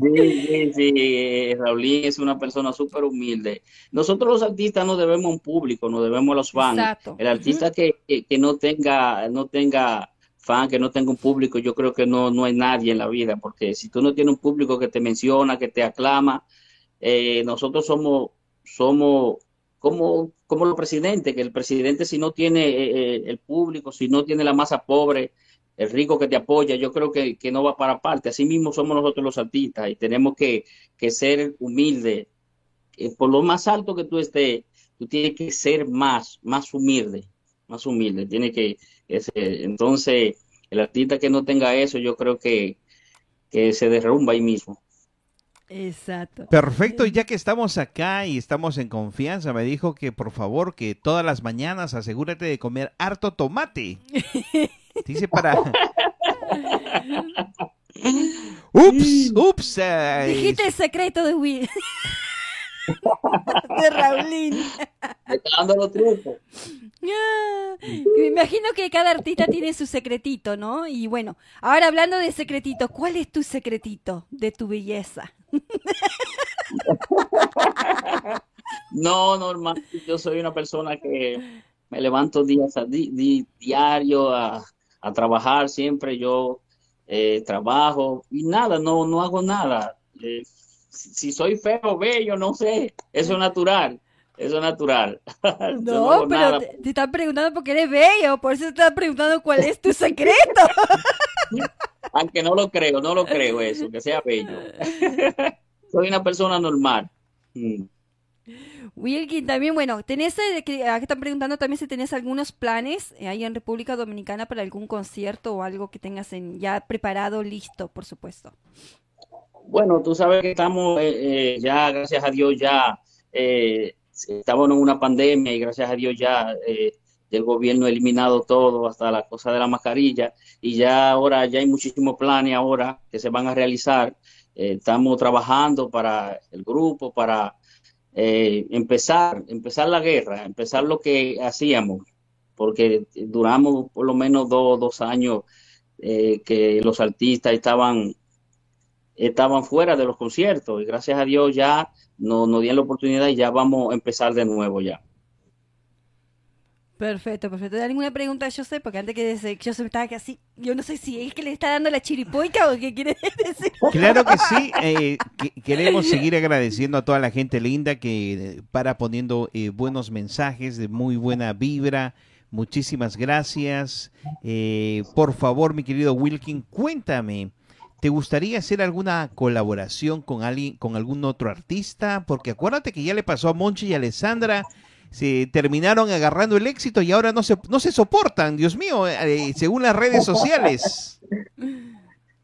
Sí, sí, sí, eh, Raulín es una persona súper humilde. Nosotros los artistas no debemos a un público, nos debemos a los fans. Exacto. El artista que, que, que no tenga, no tenga fan, que no tenga un público, yo creo que no, no hay nadie en la vida, porque si tú no tienes un público que te menciona, que te aclama, eh, nosotros somos, somos como, como los presidentes, que el presidente si no tiene eh, eh, el público, si no tiene la masa pobre, el rico que te apoya, yo creo que, que no va para parte. Así mismo somos nosotros los artistas y tenemos que, que ser humildes. Eh, por lo más alto que tú estés, tú tienes que ser más, más humilde, más humilde. Tiene que, ese, entonces, el artista que no tenga eso, yo creo que, que se derrumba ahí mismo. Exacto. Perfecto, y ya que estamos acá y estamos en confianza, me dijo que por favor que todas las mañanas asegúrate de comer harto tomate. Dice para... Ups, ups. ay, Dijiste el secreto de Will. de Raulín. Me está dando los trucos. Ah, Me imagino que cada artista tiene su secretito, ¿no? Y bueno, ahora hablando de secretito, ¿cuál es tu secretito de tu belleza? No, normal. Yo soy una persona que me levanto días a di- di- diario a, a trabajar siempre. Yo eh, trabajo y nada, no, no hago nada. Eh, si, si soy feo bello, no sé. Eso es natural. Eso es natural. No, pero nada. te, te están preguntando porque eres bello, por eso te están preguntando cuál es tu secreto. Aunque no lo creo, no lo creo eso, que sea bello. Soy una persona normal. Wilkin, también, bueno, tenés, eh, que, acá están preguntando también si tenés algunos planes eh, ahí en República Dominicana para algún concierto o algo que tengas en, ya preparado, listo, por supuesto. Bueno, tú sabes que estamos eh, eh, ya, gracias a Dios, ya eh, estamos en una pandemia y gracias a Dios ya eh, el gobierno ha eliminado todo, hasta la cosa de la mascarilla, y ya ahora ya hay muchísimos planes ahora que se van a realizar. Eh, estamos trabajando para el grupo, para eh, empezar, empezar la guerra, empezar lo que hacíamos, porque duramos por lo menos dos, dos años eh, que los artistas estaban estaban fuera de los conciertos y gracias a Dios ya nos, nos dieron la oportunidad y ya vamos a empezar de nuevo ya. Perfecto, perfecto. ¿Hay alguna pregunta, Joseph? Porque antes que se- Joseph estaba casi... Yo no sé si es que le está dando la chiripoica o qué quiere decir. Claro que sí, eh, que- queremos seguir agradeciendo a toda la gente linda que eh, para poniendo eh, buenos mensajes de muy buena vibra. Muchísimas gracias. Eh, por favor, mi querido Wilkin, cuéntame, ¿te gustaría hacer alguna colaboración con alguien, con algún otro artista? Porque acuérdate que ya le pasó a Monchi y a Alessandra. Se terminaron agarrando el éxito y ahora no se, no se soportan, Dios mío, eh, según las redes sociales.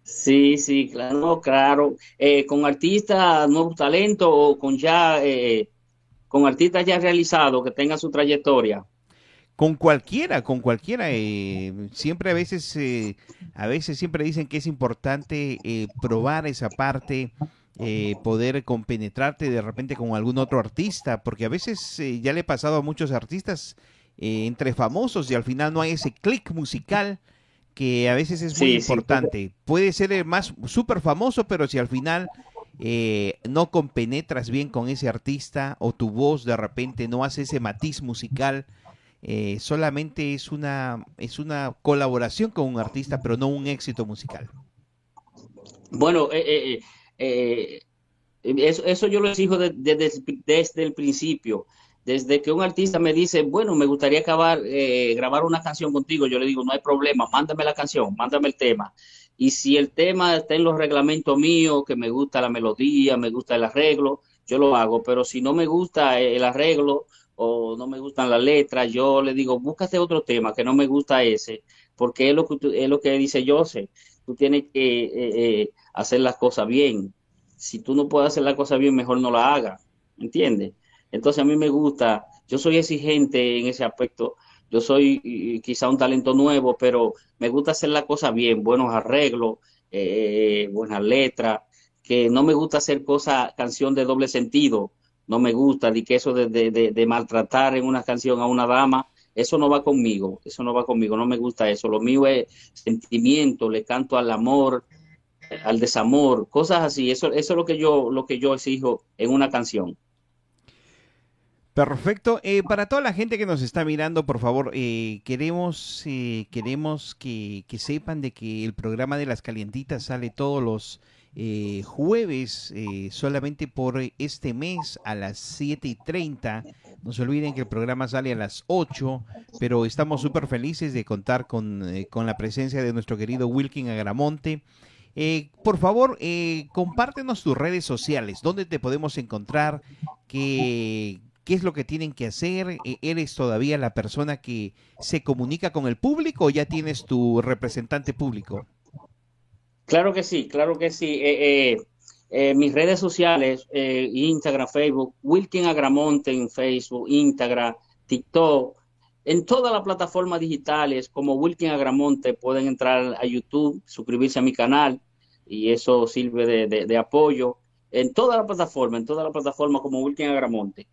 Sí, sí, claro, claro. Eh, con artistas nuevos talentos o con ya, eh, con artistas ya realizados que tengan su trayectoria. Con cualquiera, con cualquiera. eh, siempre a veces, eh, a veces siempre dicen que es importante eh, probar esa parte, eh, poder compenetrarte de repente con algún otro artista, porque a veces eh, ya le he pasado a muchos artistas eh, entre famosos y al final no hay ese click musical que a veces es muy Sí, sí, importante. Puede ser el más súper famoso, pero si al final eh, no compenetras bien con ese artista o tu voz de repente no hace ese matiz musical, eh, solamente es una, es una colaboración con un artista, pero no un éxito musical. Bueno, eh, eh, eh, eh, eso, eso yo lo exijo de- de- des- desde el principio. Desde que un artista me dice, bueno, me gustaría acabar, eh, grabar una canción contigo, yo le digo, no hay problema, mándame la canción, mándame el tema. Y si el tema está en los reglamentos míos, que me gusta la melodía, me gusta el arreglo, yo lo hago. Pero si no me gusta el arreglo o no me gustan las letras, yo le digo, búscate otro tema que no me gusta ese, porque es lo que, es lo que dice Joseph. Tú tienes que eh, eh, hacer las cosas bien. Si tú no puedes hacer las cosas bien, mejor no la hagas. ¿Entiendes? Entonces a mí me gusta, yo soy exigente en ese aspecto. Yo soy quizá un talento nuevo, pero me gusta hacer las cosas bien, buenos arreglos, eh, buenas letras, que no me gusta hacer cosas, canción de doble sentido. No me gusta, de que eso de, de, de maltratar en una canción a una dama, eso no va conmigo, eso no va conmigo, no me gusta eso. Lo mío es sentimiento, le canto al amor, al desamor, cosas así. Eso, eso es lo que yo, lo que yo exijo en una canción. Perfecto. Eh, para toda la gente que nos está mirando, por favor, eh, queremos, eh, queremos que, que sepan de que el programa de las calientitas sale todos los eh, jueves, eh, solamente por este mes a las 7 y 30. No se olviden que el programa sale a las 8, pero estamos súper felices de contar con, con la presencia de nuestro querido Wilkin Agramonte. Eh, por favor, eh, compártenos tus redes sociales, dónde te podemos encontrar, qué, qué es lo que tienen que hacer, Eh, ¿eres todavía la persona que se comunica con el público o ya tienes tu representante público? Claro que sí, claro que sí. Eh, eh, eh, mis redes sociales, eh, Instagram, Facebook, Wilkin Agramonte en Facebook, Instagram, TikTok, en todas las plataformas digitales como Wilkin Agramonte pueden entrar a YouTube, suscribirse a mi canal y eso sirve de, de- de apoyo. En toda la plataforma, en toda la plataforma como Wilkin Agramonte.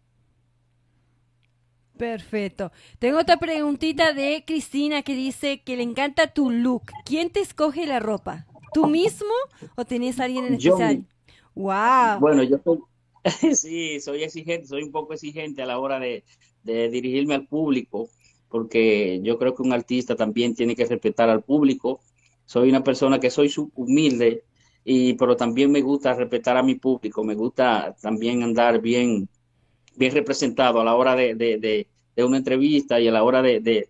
Perfecto. Tengo otra preguntita de Cristina que dice que le encanta tu look. ¿Quién te escoge la ropa? ¿Tú mismo o tenés a alguien en especial? Wow. Bueno, yo soy, sí, soy exigente, soy un poco exigente a la hora de, de dirigirme al público, porque yo creo que un artista también tiene que respetar al público. Soy una persona que soy humilde, y, pero también me gusta respetar a mi público, me gusta también andar bien, bien representado a la hora de, de, de, una entrevista y a la hora de,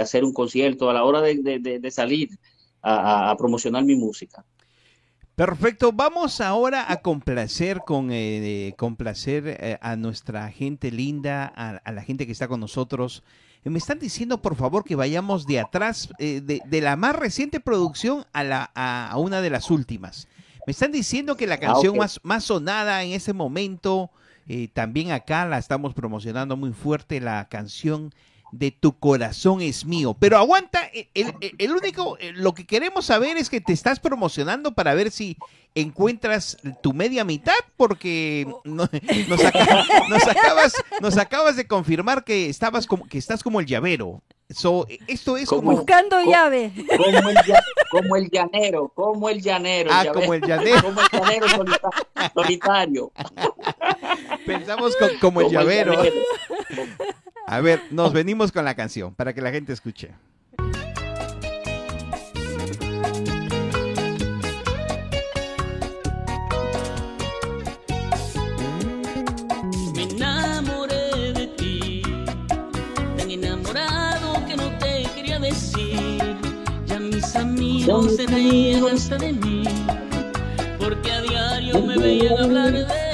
hacer un concierto, a la hora de, salir a, promocionar mi música. Perfecto, vamos ahora a complacer con eh, complacer eh, a nuestra gente linda, a la gente que está con nosotros. Eh, Me están diciendo, por favor, que vayamos de atrás, eh, de, de la más reciente producción a, la, a, a una de las últimas. Me están diciendo que la canción ok. más, más sonada en ese momento, eh, también acá la estamos promocionando muy fuerte, la canción de Tu corazón es mío. Pero aguanta, el, el- el único, eh, lo que queremos saber es que te estás promocionando para ver si encuentras tu media mitad, porque no- nos, aca- nos acabas, nos acabas de confirmar que estabas como, que estás como el llavero. So, esto es Como- como, Buscando llave. Como el, lla- como el llanero, como el llanero. ah, como el llanero. como el llanero solita- solitario. Pensamos co- como el Como el llavero. llanero. A ver, nos venimos con la canción para que la gente escuche. Me enamoré de ti, tan enamorado que no te quería decir. Ya mis amigos se reían hasta de mí, porque a diario me veían hablar de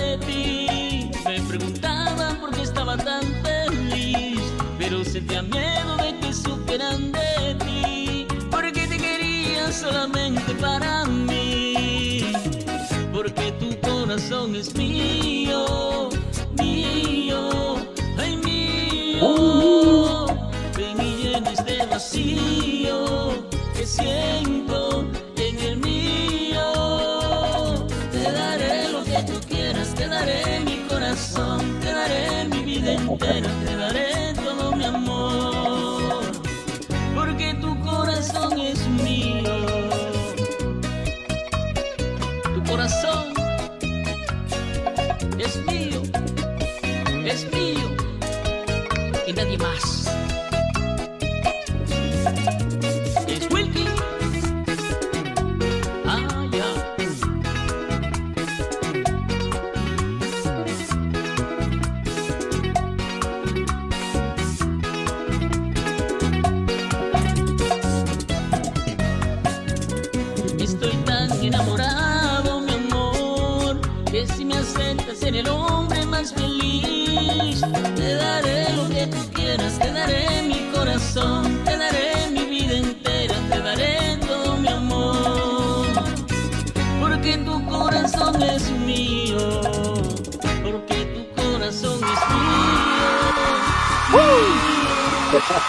sentía miedo de que supieran de ti, porque te quería solamente para mí porque tu corazón es mío, mío, ay mío. Ven y llena este vacío que siento en el mío. Te daré lo que tú quieras, te daré mi corazón, te daré mi vida entera, y nadie más.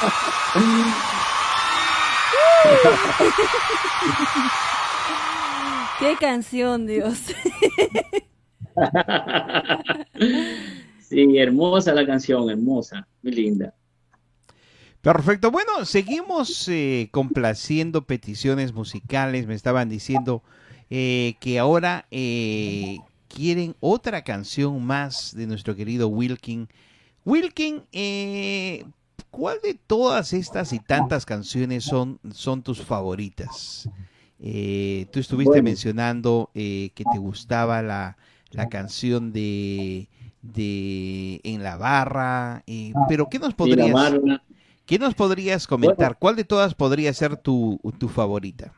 Qué canción, Dios. Sí, hermosa la canción, hermosa, muy linda. Perfecto. Bueno, seguimos eh, complaciendo peticiones musicales. Me estaban diciendo eh, que ahora eh, quieren otra canción más de nuestro querido Wilkin. Wilkin, eh, ¿cuál de todas estas y tantas canciones son, son tus favoritas? Eh, tú estuviste Bueno. mencionando eh, que te gustaba la, la canción de, de En la barra, eh, pero ¿qué nos podrías. ¿qué nos podrías comentar? ¿Cuál de todas podría ser tu, tu favorita?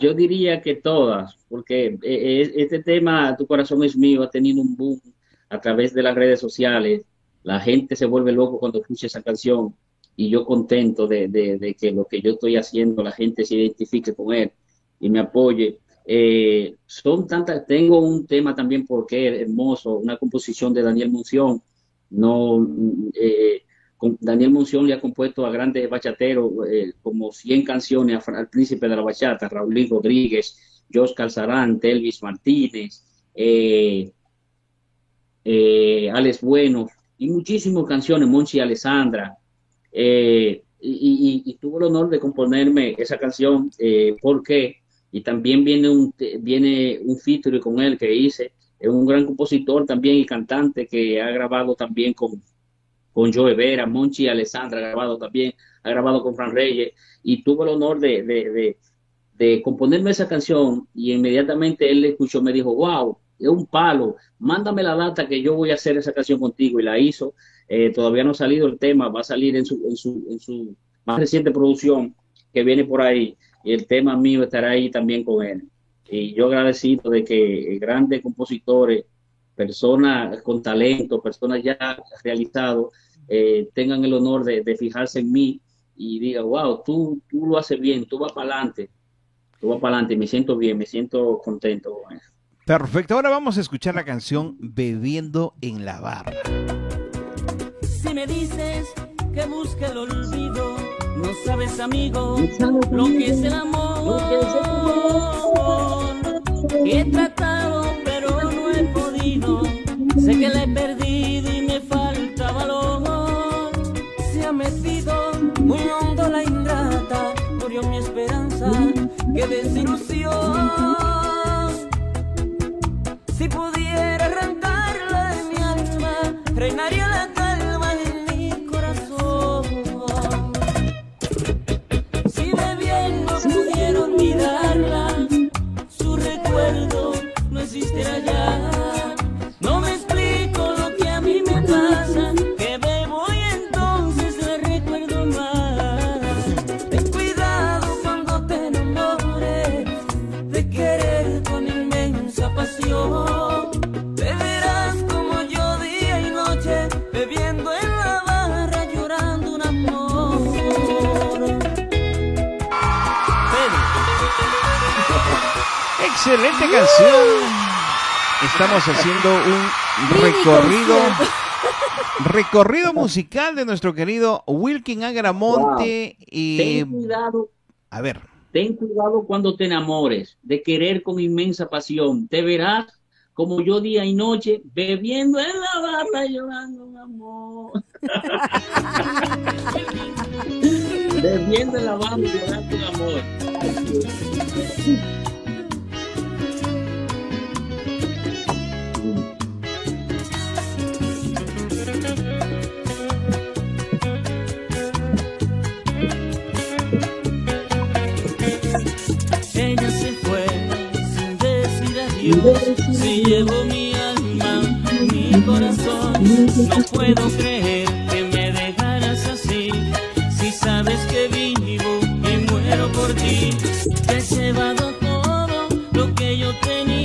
Yo diría que todas, porque eh, este tema, Tu corazón es mío, ha tenido un boom a través de las redes sociales. La gente se vuelve loco cuando escucha esa canción y yo contento de, de- que lo que yo estoy haciendo, la gente se identifique con él y me apoye. Eh, son tantas, tengo un tema también porque hermoso, una composición de Daniel Munción. No, eh, Daniel Munción le ha compuesto a grandes bachateros eh, como 100 canciones al príncipe de la bachata, Raulín Rodríguez, Jos Calzarán, Elvis Martínez, Alex Bueno y muchísimas canciones, Monchi Alessandra. eh, y, y- tuvo el honor de componerme esa canción, eh, ¿por qué? Y también viene un, viene un feature con él que hice, es un gran compositor también y cantante que ha grabado también con, con Joe Vera, Monchi Alessandra ha grabado también, ha grabado con Fran Reyes y tuvo el honor de, de, de, componerme esa canción y inmediatamente él le escuchó, me dijo, wow, es un palo, mándame la data que yo voy a hacer esa canción contigo y la hizo. Eh, todavía no ha salido el tema, va a salir en su, en su, en su más reciente producción que viene por ahí y el tema mío estará ahí también con él. Y yo agradecido de que grandes compositores, personas con talento, personas ya realizadas, eh, tengan el honor de, de fijarse en mí y digan, wow, tú, tú lo haces bien, tú vas para adelante, tú vas para adelante, me siento bien, me siento contento con eso. Perfecto, ahora vamos a escuchar la canción Bebiendo en la barra. Si me dices que busque el olvido, no sabes, amigo, lo que es el amor. He tratado, pero no he podido. Sé que la he perdido y me falta valor. Se ha metido muy hondo la ingrata, murió mi esperanza, qué desilusión. Si pudiera arrancarla de mi alma, reinaría Excelente canción. Estamos haciendo un recorrido recorrido musical de nuestro querido Wilkin Agramonte y Ten cuidado, a ver, ten cuidado cuando te enamores de querer con inmensa pasión. Te verás como yo día y noche bebiendo en la barra llorando un amor. bebiendo en la barra llorando un amor. Se llevó mi alma, mi corazón. No puedo creer que me dejaras así. Si sabes que vivo y muero por ti. Te has llevado todo lo que yo tenía.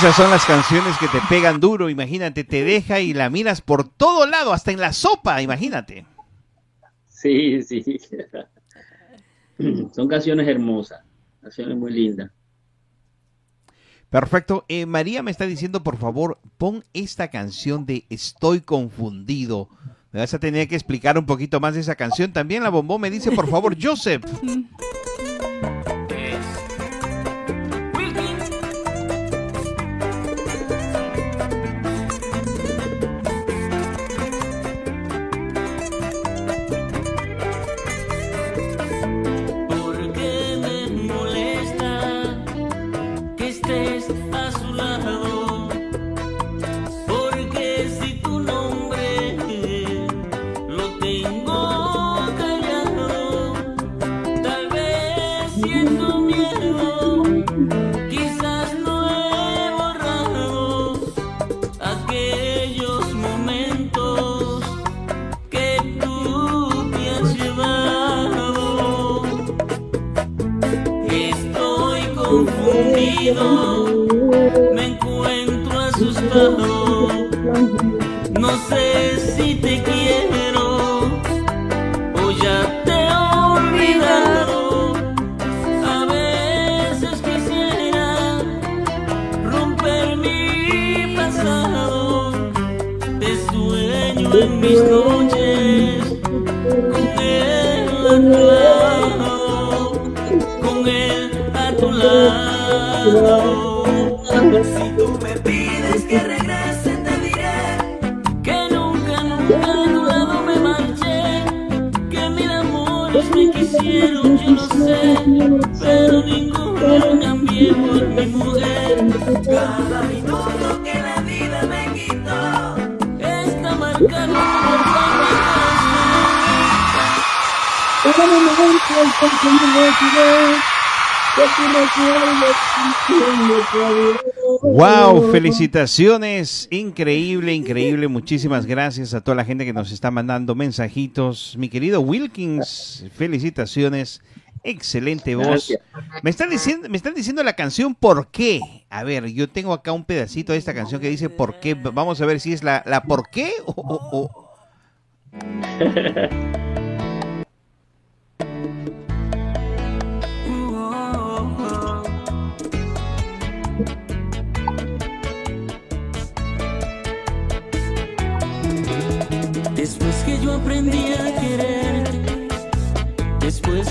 Esas son las canciones que te pegan duro, imagínate, te deja y la miras por todo lado, hasta en la sopa, imagínate. Sí, sí. Son canciones hermosas, canciones muy lindas. Perfecto. Eh, María me está diciendo, por favor, pon esta canción de Estoy confundido. Me vas a tener que explicar un poquito más de esa canción. También la bombón me dice, por favor, Joseph. Mis noches con él a tu lado, con él a tu lado. Si tú me pides que regrese, te diré que nunca, nunca a tu lado me marché, que mil amores me quisieron, yo lo sé, pero ninguno cambié por mi mujer. Cada minuto Wow, felicitaciones, increíble, increíble. Muchísimas gracias a toda la gente que nos está mandando mensajitos. Mi querido Wilkins, felicitaciones. Excelente voz. Me están diciendo, me están diciendo la canción ¿Por qué? A ver, yo tengo acá un pedacito de esta canción que dice ¿Por qué? Vamos a ver si es la, la ¿Por qué? o-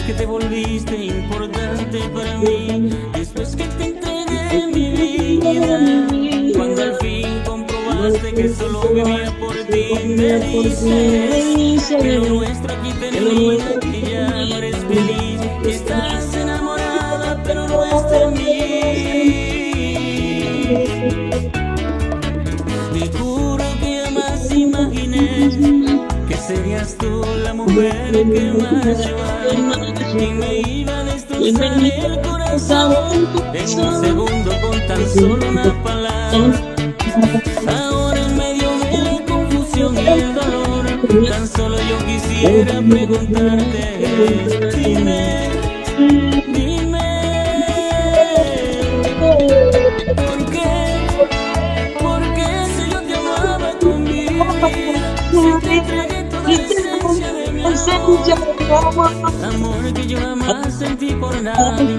que te volviste importante para mí, después que te entregué mi vida, cuando al fin comprobaste que solo vivía por ti. Me dices que lo nuestro aquí termina, que ya no eres feliz, que estás enamorada, pero no es de mí. Te juro que jamás imaginé que serías tú la mujer que más yo y me iba a destrozar el corazón en un segundo con tan solo una palabra. Ahora en medio de la confusión y el dolor, tan solo yo quisiera preguntarte, dime, dime, ¿por qué? ¿Por qué si yo te amaba con mi vida? Si te amor, amor que yo jamás sentí por nadie,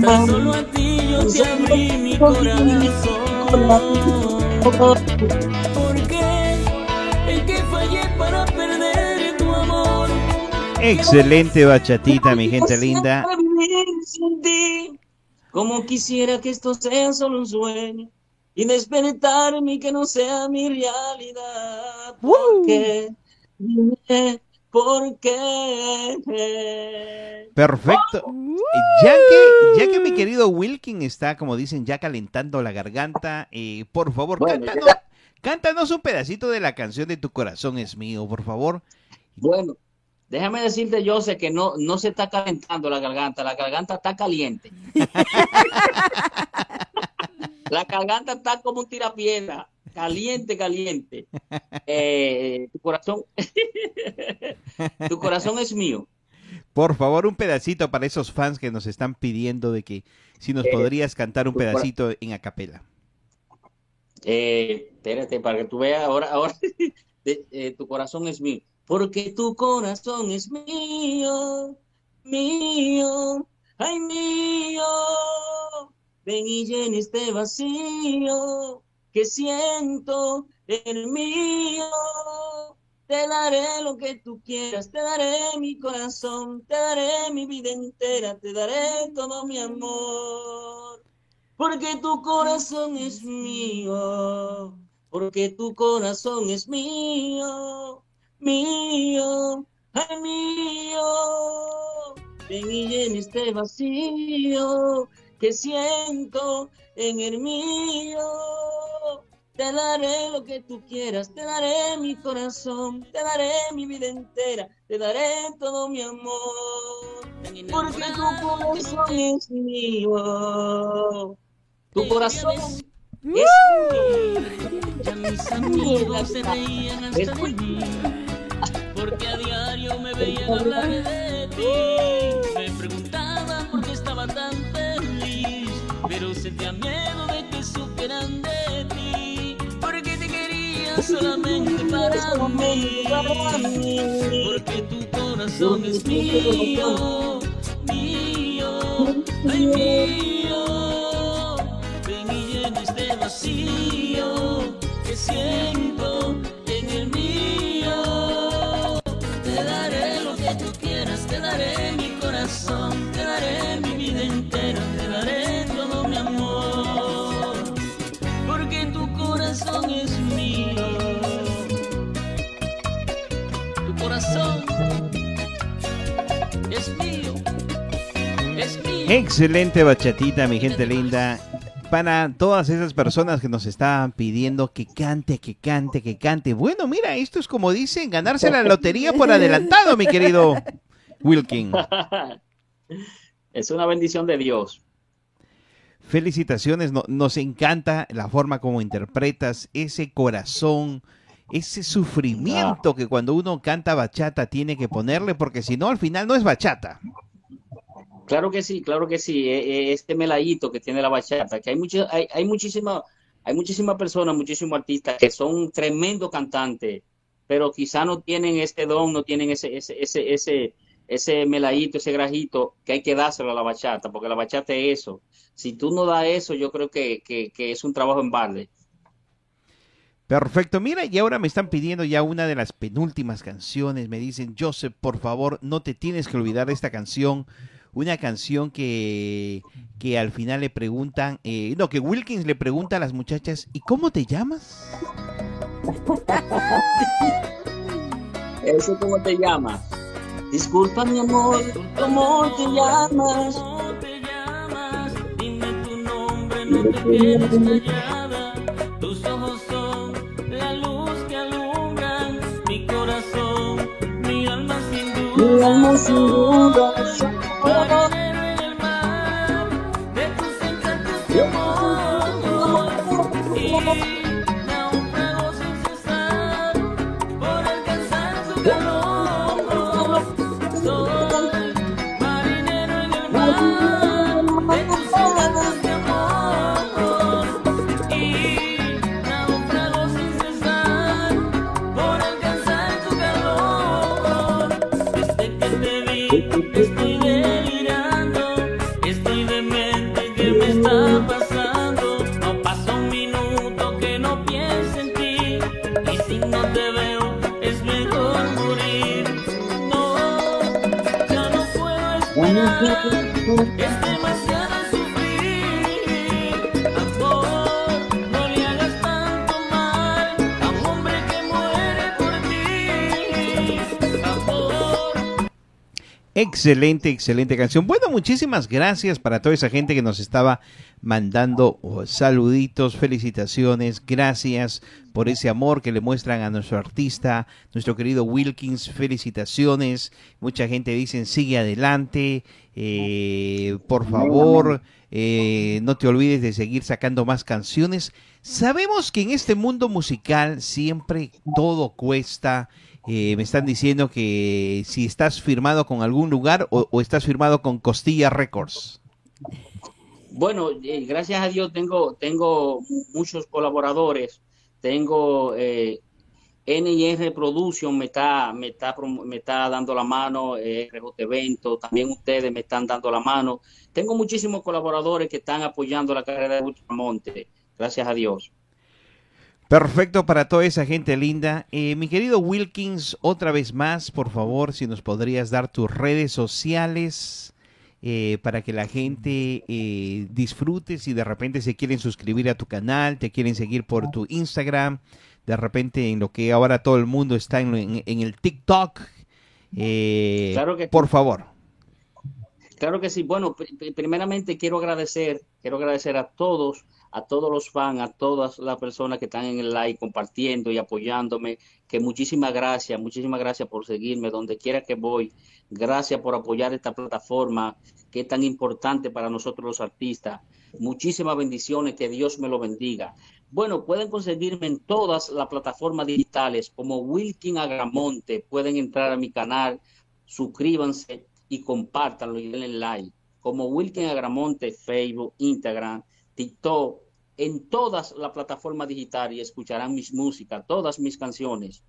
tan solo a ti yo te abrí mi corazón. ¿Por qué? ¿En qué fallé para perder tu amor? Excelente bachatita, mi gente linda. Como quisiera que esto sea solo un sueño y despertarme y que no sea mi realidad. ¿Por qué? Dime, ¿Por qué? Perfecto. Ya que, ya que mi querido Wilkin está, como dicen, ya calentando la garganta, eh, por favor, Bueno, cántanos, cántanos un pedacito de la canción de Tu corazón es mío, por favor. Bueno, déjame decirte, José, que no, no se está calentando la garganta, la garganta está caliente. La garganta está como un tirapiedra, caliente, caliente. Eh, tu corazón, tu corazón es mío. Por favor, un pedacito para esos fans que nos están pidiendo de que si nos Eh, podrías cantar un pedacito en acapela. Eh, espérate, para que tú veas ahora, ahora, de- eh, tu corazón es mío. Porque tu corazón es mío, mío, ay mío. Ven y llena este vacío que siento en el mío. Te daré lo que tú quieras, te daré mi corazón, te daré mi vida entera, te daré todo mi amor. Porque tu corazón es mío, porque tu corazón es mío, mío, ay mío. Ven y llena este vacío que siento en el mío. Te daré lo que tú quieras, te daré mi corazón, te daré mi vida entera, te daré todo mi amor. Porque tu corazón es mío. Tu corazón es mío. Ya mis amigos se reían hasta de mí, porque a diario me veían hablar de ti. Me preguntaban por qué estaba tan feliz, pero sentía miedo de que supieran de solamente para mí. Porque tu corazón es mío, mío, ay mío. Ven y llena este vacío que siento en el mío. Te daré lo que tú quieras, te daré Excelente bachatita, mi gente linda. Para todas esas personas que nos estaban pidiendo que cante, que cante, que cante. Bueno, mira, esto es como dicen, ganarse la lotería por adelantado, mi querido Wilkin. Es una bendición de Dios. Felicitaciones, no- nos encanta la forma como interpretas ese corazón, ese sufrimiento que cuando uno canta bachata tiene que ponerle, porque si no, al final no es bachata. Claro que sí, claro que sí. eh, eh, Este meladito que tiene la bachata, que hay mucho, hay, hay muchísima, hay muchísimas personas, muchísimos artistas que son tremendos cantantes, pero quizá no tienen ese don, no tienen ese, ese, ese, ese, ese meladito, ese grajito que hay que dárselo a la bachata, porque la bachata es eso. Si tú no das eso, yo creo que, que, que es un trabajo en balde. Perfecto, mira, y ahora me están pidiendo ya una de las penúltimas canciones. Me dicen, Joseph, por favor, no te tienes que olvidar de esta canción. Una canción que, que al final le preguntan, eh, no, que Wilkins le pregunta a las muchachas, ¿y cómo te llamas? ¿Eso cómo te llamas? Disculpa mi amor, ¿cómo te llamas? ¿Cómo te llamas? Dime tu nombre, no te quedes callada. Sin Mi esperar, es Excelente, excelente canción. Bueno, muchísimas gracias para toda esa gente que nos estaba mandando oh, saluditos, felicitaciones, gracias por ese amor que le muestran a nuestro artista, nuestro querido Wilkins, felicitaciones. Mucha gente dice, sigue adelante, eh, por favor, eh, no te olvides de seguir sacando más canciones. Sabemos que en este mundo musical siempre todo cuesta. Eh, me están diciendo que si estás firmado con algún lugar o, estás firmado con Costilla Records. Bueno, eh, gracias a Dios tengo, tengo muchos colaboradores. Tengo eh, NIR Production, me está, me, está, me está dando la mano, eh, Evento, también ustedes me están dando la mano. Tengo muchísimos colaboradores que están apoyando la carrera de Ultramonte, gracias a Dios. Perfecto para toda esa gente linda. Eh, mi querido Wilkins, otra vez más, por favor, si nos podrías dar tus redes sociales eh, para que la gente eh, disfrute, si de repente se quieren suscribir a tu canal, te quieren seguir por tu Instagram, de repente en lo que ahora todo el mundo está en, en- en el TikTok. eh, Claro que por favor. Claro que sí. Bueno, pri- pri- primeramente quiero agradecer, quiero agradecer a todos, a todos los fans, a todas las personas que están en el live compartiendo y apoyándome, que muchísimas gracias, muchísimas gracias por seguirme donde quiera que voy. Gracias por apoyar esta plataforma que es tan importante para nosotros los artistas. Muchísimas bendiciones, que Dios me lo bendiga. Bueno, pueden conseguirme en todas las plataformas digitales como Wilkin Agramonte. Pueden entrar a mi canal, suscríbanse y compártanlo y denle like. Como Wilkin Agramonte, Facebook, Instagram, TikTok, en todas las plataformas digitales y escucharán mis músicas, todas mis canciones.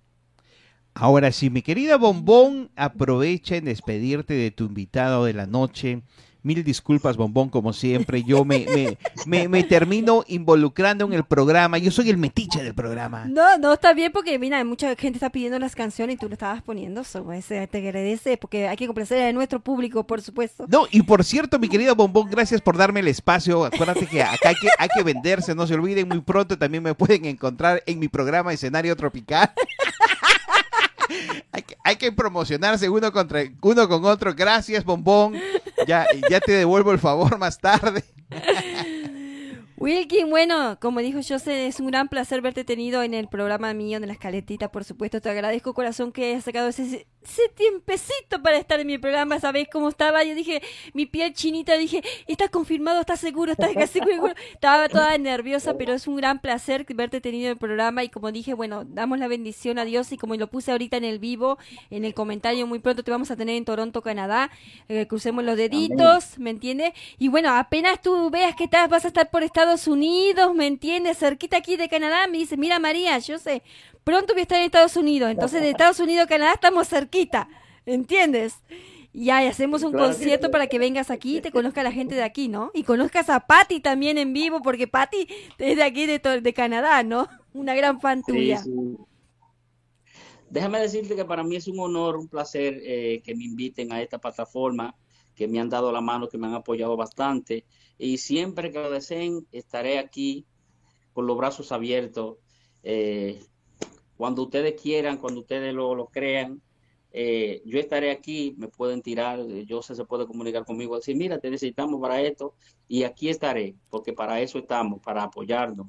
Ahora sí, mi querida Bombón, aprovecha en despedirte de tu invitado de la noche. Mil disculpas, Bombón, como siempre. Yo me, me, me, me termino involucrando en el programa. Yo soy el metiche del programa. No, no está bien porque, mira, mucha gente está pidiendo las canciones y tú lo estabas poniendo. So, pues, eh, te agradece porque hay que complacer a nuestro público, por supuesto. No, y por cierto, mi querido Bombón, gracias por darme el espacio. Acuérdate que acá hay que, hay que venderse, no se olviden. Muy pronto también me pueden encontrar en mi programa Escenario Tropical. Hay, que, hay que promocionarse uno, contra, uno con otro. Gracias, Bombón. Ya, ya te devuelvo el favor más tarde. Wilkin, bueno, como dijo José, es un gran placer verte tenido en el programa mío de las caletitas, por supuesto. Te agradezco, corazón, que hayas sacado ese, ese tiempecito para estar en mi programa. ¿Sabes cómo estaba? Yo dije, mi piel chinita, dije, ¿estás confirmado? ¿Estás seguro? ¿Estás casi seguro? Estaba toda nerviosa, pero es un gran placer verte tenido en el programa. Y como dije, bueno, damos la bendición a Dios. Y como lo puse ahorita en el vivo, en el comentario, muy pronto te vamos a tener en Toronto, Canadá. Eh, crucemos los deditos, ¿me entiendes? Y bueno, apenas tú veas que estás, vas a estar por Estados Unidos, ¿me entiendes? Cerquita aquí de Canadá, me dice, mira María, yo sé, pronto voy a estar en Estados Unidos, entonces de Estados Unidos a Canadá estamos cerquita, ¿entiendes? Y y hacemos un Claro concierto para que vengas aquí y te conozca la gente de aquí, ¿no? Y conozcas a Patty también en vivo, porque Patty es de aquí, de, de Canadá, ¿no? Una gran fan Sí, tuya. sí. Déjame decirte que para mí es un honor, un placer eh, que me inviten a esta plataforma, que me han dado la mano, que me han apoyado bastante. Y siempre que lo deseen, estaré aquí con los brazos abiertos, eh, cuando ustedes quieran, cuando ustedes lo, lo crean, eh, yo estaré aquí, me pueden tirar, yo sé, se puede comunicar conmigo, decir, mira, te necesitamos para esto y aquí estaré, porque para eso estamos, para apoyarnos.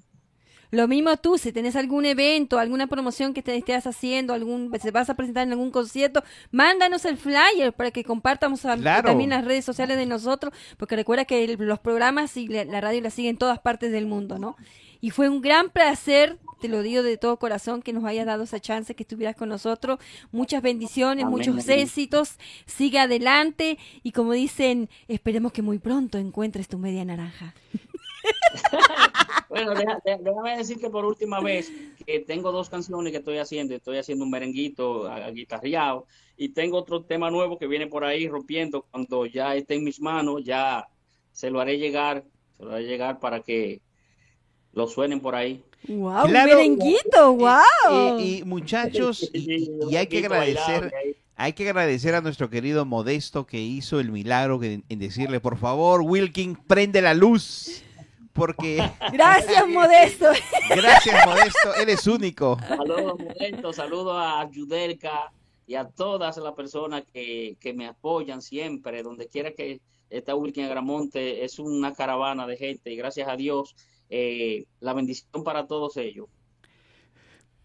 Lo mismo tú, si tenés algún evento, alguna promoción que te estés haciendo, algún, se vas a presentar en algún concierto, mándanos el flyer para que compartamos a- Claro. también las redes sociales de nosotros, porque recuerda que el- los programas y la, la radio la siguen en todas partes del mundo, ¿no? Y fue un gran placer, te lo digo de todo corazón, que nos hayas dado esa chance, que estuvieras con nosotros. Muchas bendiciones, Amén, muchos éxitos. Sigue adelante y como dicen, esperemos que muy pronto encuentres tu media naranja. Bueno, déjame decirte por última vez que tengo dos canciones que estoy haciendo. Estoy haciendo un merenguito a, a guitarreado y tengo otro tema nuevo que viene por ahí rompiendo. Cuando ya esté en mis manos, ya se lo haré llegar, se lo haré llegar para que lo suenen por ahí. ¡Wow! Claro. ¡Merenguito! ¡Wow! Y, y, muchachos, y, y- hay que agradecer, hay que agradecer a nuestro querido Modesto que hizo el milagro que- en decirle, por favor, Wilkin, prende la luz. Porque, Gracias, Modesto. gracias Modesto, eres único. Saludos, Modesto, saludos a Yudelka y a todas las personas que, que me apoyan siempre, donde quiera que está Wilkin Agramonte, es una caravana de gente y gracias a Dios, eh, la bendición para todos ellos.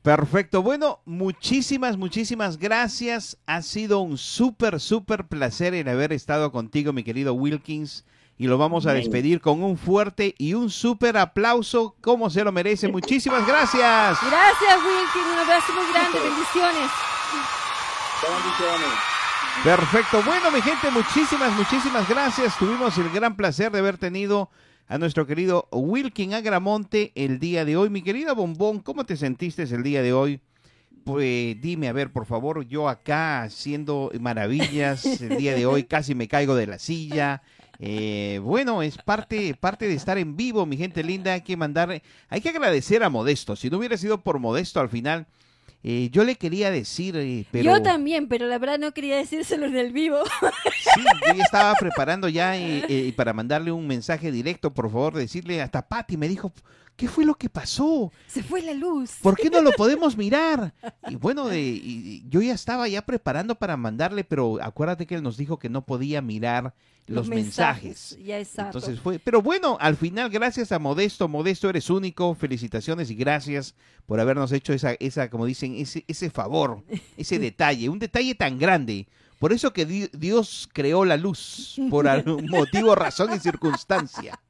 Perfecto. Bueno, muchísimas, muchísimas gracias. Ha sido un súper, súper placer el haber estado contigo, mi querido Wilkins. Y lo vamos a despedir con un fuerte y un súper aplauso, como se lo merece. Muchísimas gracias. Gracias, Wilkin. Un abrazo muy grande. Bendiciones. Bendiciones. Perfecto. Bueno, mi gente, muchísimas, muchísimas gracias. Tuvimos el gran placer de haber tenido a nuestro querido Wilkin Agramonte el día de hoy. Mi querida Bombón, ¿cómo te sentiste el día de hoy? Pues dime, a ver, por favor, yo acá haciendo maravillas el día de hoy, casi me caigo de la silla. Eh, bueno, es parte, parte de estar en vivo, mi gente linda. Hay que mandar, hay que agradecer a Modesto. Si no hubiera sido por Modesto al final, eh, yo le quería decir, eh, pero Yo también, pero la verdad no quería decírselo en el vivo. Sí, yo ya estaba preparando ya eh, eh, para mandarle un mensaje directo, por favor, decirle hasta Patti me dijo, ¿qué fue lo que pasó? Se fue la luz. ¿Por qué no lo podemos mirar? Y bueno, de, y- yo ya estaba ya preparando para mandarle, pero acuérdate que él nos dijo que no podía mirar los, mensajes. Ya exacto. Entonces fue, pero bueno, al final, gracias a Modesto, Modesto eres único, felicitaciones y gracias por habernos hecho esa, esa, como dicen, ese, ese favor, ese detalle, un detalle tan grande. Por eso que di- Dios creó la luz, por algún motivo, razón y circunstancia.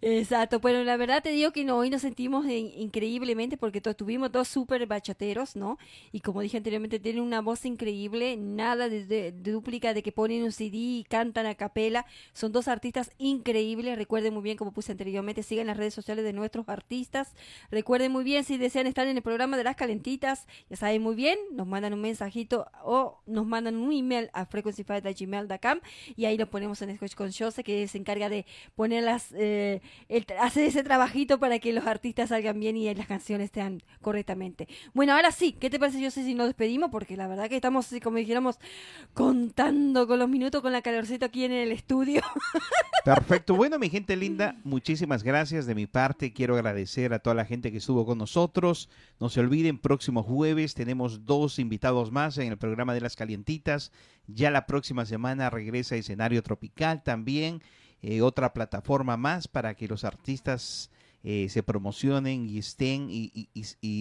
Exacto, bueno, la verdad te digo que no, hoy nos sentimos in- increíblemente porque tuvimos dos súper bachateros, ¿no? Y como dije anteriormente, tienen una voz increíble, nada de, de- de dúplica de que ponen un CD y cantan a capela. Son dos artistas increíbles, recuerden muy bien, como puse anteriormente, sigan las redes sociales de nuestros artistas. Recuerden muy bien, si desean estar en el programa de las calentitas, ya saben muy bien, nos mandan un mensajito o nos mandan un email a frequency5.gmail.com y ahí lo ponemos en Scotch con Jose, que se encarga de ponerlas, eh, el, hacer ese trabajito para que los artistas salgan bien y las canciones estén correctamente. Bueno, ahora sí, ¿qué te parece, Jose, si nos despedimos? Porque la verdad que estamos, así como dijéramos, contando con los minutos, con la calorcito aquí en el estudio. Perfecto. Bueno, mi gente linda, muchísimas gracias de mi parte. Quiero agradecer a toda la gente que estuvo con nosotros. No se olviden, próximo jueves tenemos dos invitados más en el programa de las calientitas. Ya la próxima semana regresa escenario tropical también. Eh, otra plataforma más para que los artistas eh, se promocionen y estén y,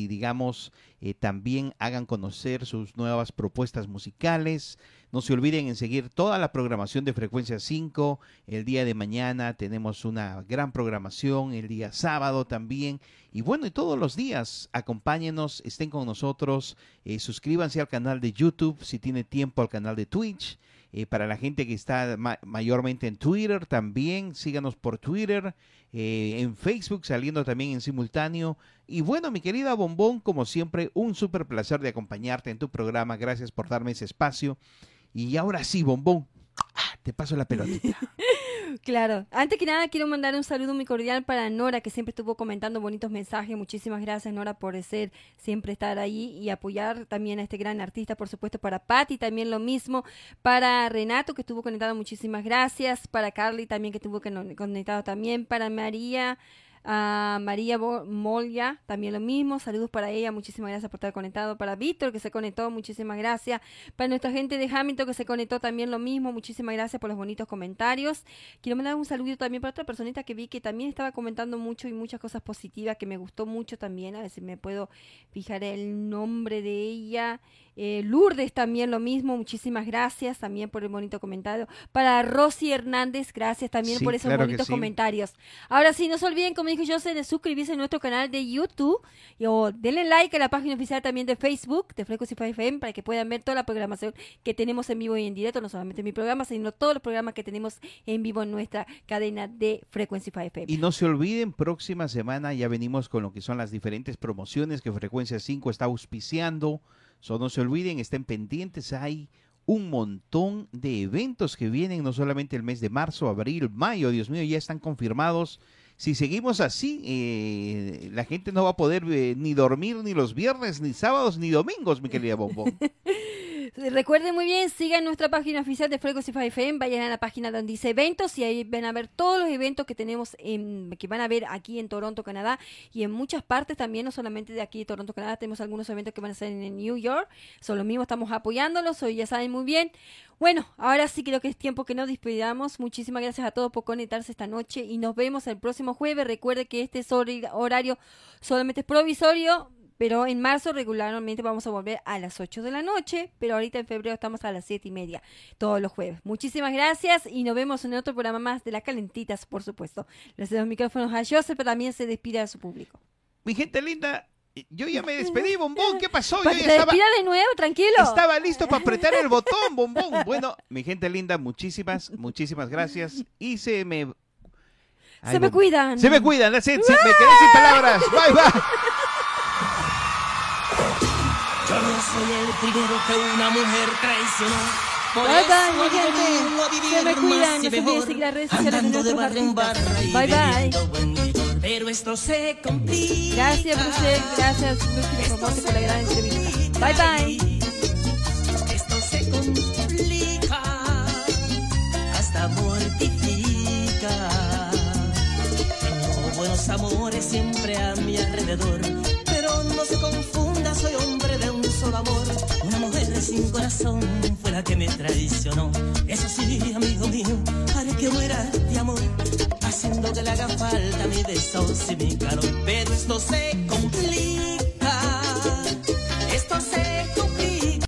digamos eh, también hagan conocer sus nuevas propuestas musicales. No se olviden en seguir toda la programación de Frecuencia 5. El día de mañana tenemos una gran programación, el día sábado también. Y bueno, y todos los días acompáñenos, estén con nosotros, suscríbanse al canal de YouTube, si tiene tiempo al canal de Twitch. Eh, para la gente que está ma- mayormente en Twitter también, síganos por Twitter, eh, en Facebook saliendo también en simultáneo. Y bueno, mi querida Bombón, como siempre, un súper placer de acompañarte en tu programa. Gracias por darme ese espacio. Y ahora sí, Bombón, te paso la pelotita. Claro. Antes que nada, quiero mandar un saludo muy cordial para Nora, que siempre estuvo comentando bonitos mensajes. Muchísimas gracias, Nora, por ser, siempre estar ahí y apoyar también a este gran artista, por supuesto, para Patti, también lo mismo. Para Renato, que estuvo conectado, muchísimas gracias. Para Carly, también, que estuvo con- conectado también. Para María. A María Molia, también lo mismo. Saludos para ella, muchísimas gracias por estar conectado. Para Víctor, que se conectó, muchísimas gracias. Para nuestra gente de Hamilton, que se conectó, también lo mismo. Muchísimas gracias por los bonitos comentarios. Quiero mandar un saludo también para otra personita que vi que también estaba comentando mucho y muchas cosas positivas, que me gustó mucho también. A ver si me puedo fijar el nombre de ella. Eh, Lourdes también lo mismo, muchísimas gracias también por el bonito comentario. Para Rosy Hernández, gracias también Sí, por esos claro bonitos sí. comentarios. Ahora sí, no se olviden, como dijo José, de suscribirse a nuestro canal de YouTube y o denle like a la página oficial también de Facebook de Frequency 5 FM para que puedan ver toda la programación que tenemos en vivo y en directo, no solamente mi programa, sino todos los programas que tenemos en vivo en nuestra cadena de Frequency 5 FM. Y no se olviden, próxima semana ya venimos con lo que son las diferentes promociones que Frecuencia 5 está auspiciando. So, no se olviden, estén pendientes, hay un montón de eventos que vienen, no solamente el mes de marzo, abril, mayo, Dios mío, ya están confirmados. Si seguimos así, eh, la gente no va a poder eh, ni dormir ni los viernes, ni sábados, ni domingos, mi querida Bombón. Recuerden muy bien, sigan nuestra página oficial de Frequency 5 FM, vayan a la página donde dice eventos y ahí van a ver todos los eventos que tenemos, en, que van a ver aquí en Toronto, Canadá y en muchas partes también, no solamente de aquí de Toronto, Canadá, tenemos algunos eventos que van a ser en New York, son lo mismo, estamos apoyándolos, hoy ya saben muy bien. Bueno, ahora sí creo que es tiempo que nos despidamos. Muchísimas gracias a todos por conectarse esta noche y nos vemos el próximo jueves. Recuerde que este es hor- horario solamente es provisorio. Pero en marzo regularmente vamos a volver a las 8 de la noche, pero ahorita en febrero estamos a las 7 y media, todos los jueves. Muchísimas gracias y nos vemos en otro programa más de las calentitas, por supuesto. Les doy los micrófonos a Joseph, pero también se despide a su público. mi gente linda, yo ya me despedí, Bombón, ¿qué pasó? Yo ya estaba... de nuevo, tranquilo. Estaba listo para apretar el botón, bombón. Bueno, mi gente linda, muchísimas, muchísimas gracias. Y se me. Ay, se me cuidan. Se me cuidan, it, se- me quedé sin palabras. Bye, bye. Soy el primero que una mujer traicionó. Bye, mi gente. Se me cuidan. No se olviden seguir las redes sociales de nuestros artistas. Bye, bye. Pero esto se complica. Gracias, Bruce. Gracias, Luis por la gran entrevista. Bye, bye. Esto se complica, hasta mortifica. Tengo buenos amores siempre a mi alrededor, pero no se confunda, soy hombre solo amor. Una mujer sin corazón fue la que me traicionó. Eso sí, amigo mío, haré que muera de amor. Haciendo que le haga falta mi beso y mi calor. Pero esto se complica. Esto se